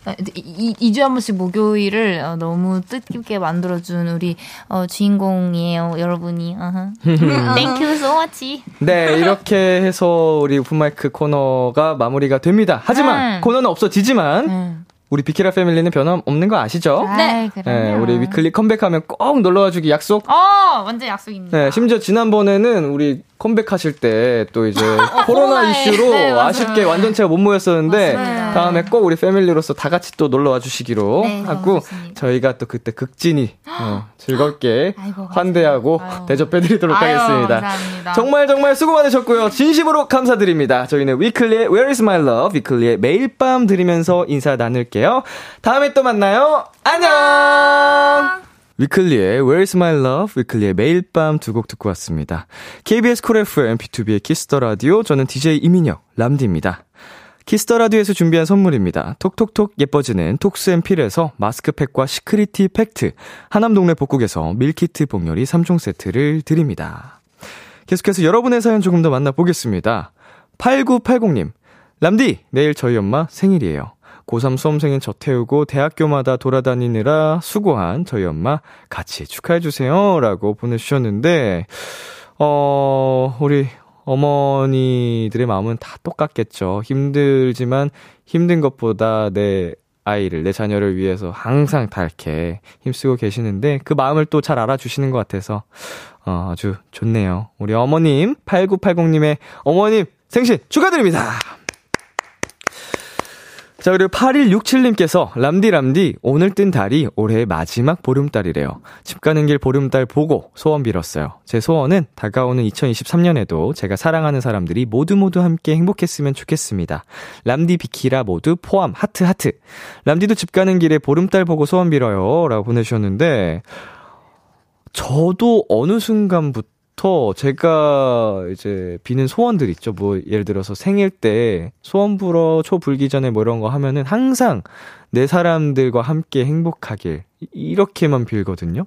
아, 이, 이 주에 한 번씩 목요일을 어, 너무 뜻깊게 만들어준 우리 어, 주인공이에요 여러분이. Thank you so much 네, 이렇게 해서 우리 오픈마이크 코너가 마무리가 됩니다. 하지만 음. 코너는 없어지지만 음. 우리 비키라 패밀리는 변함없는 거 아시죠? 네 네, 그럼요 우리 위클리 컴백하면 꼭 놀러와 주기 약속. 어 완전 약속입니다 네, 심지어 지난번에는 우리 컴백하실 때 또 이제 코로나 코로나에. 이슈로 네. 아쉽게 완전체가 못 모였었는데 맞습니다. 다음에 꼭 우리 패밀리로서 다 같이 또 놀러 와 주시기로 네, 하고. 저희가 또 그때 극진히 어, 즐겁게 아이고, 환대하고 아유. 대접해드리도록 아유, 하겠습니다. 감사합니다. 정말 정말 수고 많으셨고요. 진심으로 감사드립니다. 저희는 위클리의 Where is my love, 위클리의 매일 밤 들으면서 인사 나눌게요. 다음에 또 만나요. 안녕! 위클리의 Where is my love, 위클리의 매일 밤 두 곡 듣고 왔습니다. KBS 쿨 FM, 비투비의 키스 더 라디오, 저는 DJ 이민혁, 람디입니다. 키스 더 라디오에서 준비한 선물입니다. 톡톡톡 예뻐지는 톡스앤필에서 마스크팩과 시크리티 팩트, 하남동네 복국에서 밀키트 복요리 3종 세트를 드립니다. 계속해서 여러분의 사연 조금 더 만나보겠습니다. 8980님, 람디, 내일 저희 엄마 생일이에요. 고3 수험생인 저 태우고 대학교마다 돌아다니느라 수고한 저희 엄마 같이 축하해주세요. 라고 보내주셨는데, 어, 우리 어머니들의 마음은 다 똑같겠죠. 힘들지만 힘든 것보다 내 아이를, 내 자녀를 위해서 항상 다 이렇게 힘쓰고 계시는데 그 마음을 또 잘 알아주시는 것 같아서 어, 아주 좋네요. 우리 어머님, 8980님의 어머님 생신 축하드립니다! 자, 그리고 8167님께서, 람디람디, 오늘 뜬 달이 올해의 마지막 보름달이래요. 집 가는 길 보름달 보고 소원 빌었어요. 제 소원은 다가오는 2023년에도 제가 사랑하는 사람들이 모두 모두 함께 행복했으면 좋겠습니다. 람디 비키라 모두 포함, 하트, 하트. 람디도 집 가는 길에 보름달 보고 소원 빌어요. 라고 보내주셨는데, 저도 어느 순간부터 때부터 제가 이제 비는 소원들 있죠. 뭐 예를 들어서 생일 때 소원 불어 초 불기 전에 뭐 이런 거 하면은 항상 내 사람들과 함께 행복하길 이렇게만 빌거든요.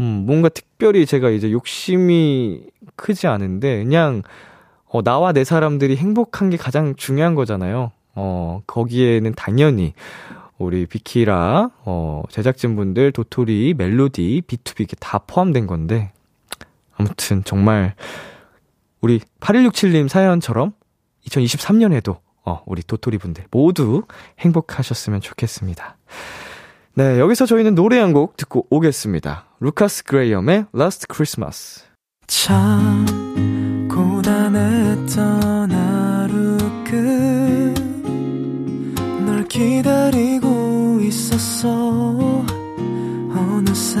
음, 뭔가 특별히 제가 이제 욕심이 크지 않은데 그냥 어, 나와 내 사람들이 행복한 게 가장 중요한 거잖아요. 어, 거기에는 당연히 우리 비키라, 어, 제작진분들, 도토리, 멜로디, B2B 이게 다 포함된 건데, 아무튼 정말, 우리 8167님 사연처럼 2023년에도, 어, 우리 도토리 분들 모두 행복하셨으면 좋겠습니다. 네, 여기서 저희는 노래 한 곡 듣고 오겠습니다. 루카스 그레이엄의 Last Christmas. 참 고단했던 하루 끝널 기다리고 있었어 어느새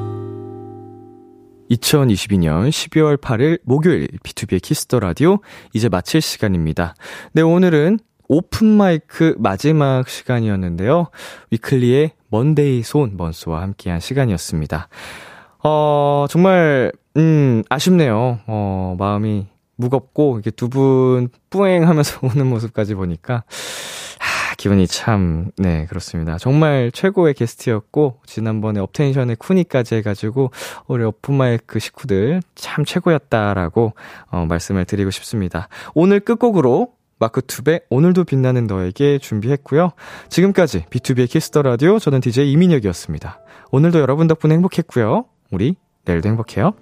2022년 12월 8일 목요일 비투비의 키스 더 라디오 이제 마칠 시간입니다. 네, 오늘은 오픈 마이크 마지막 시간이었는데요. 위클리의 먼데이 소은 먼소와 함께한 시간이었습니다. 어, 정말 음, 아쉽네요. 어, 마음이 무겁고 이렇게 두 분 뿌앵 하면서 우는 모습까지 보니까 하, 기분이 참, 네, 그렇습니다. 정말 최고의 게스트였고, 지난번에 업텐션의 쿤이까지 해가지고, 우리 오픈마이크 식구들 참 최고였다라고, 어, 말씀을 드리고 싶습니다. 오늘 끝곡으로, 마크툽의 오늘도 빛나는 너에게 준비했고요. 지금까지 비투비의 키스 더 라디오 저는 DJ 이민혁이었습니다. 오늘도 여러분 덕분에 행복했고요. 우리 내일도 행복해요.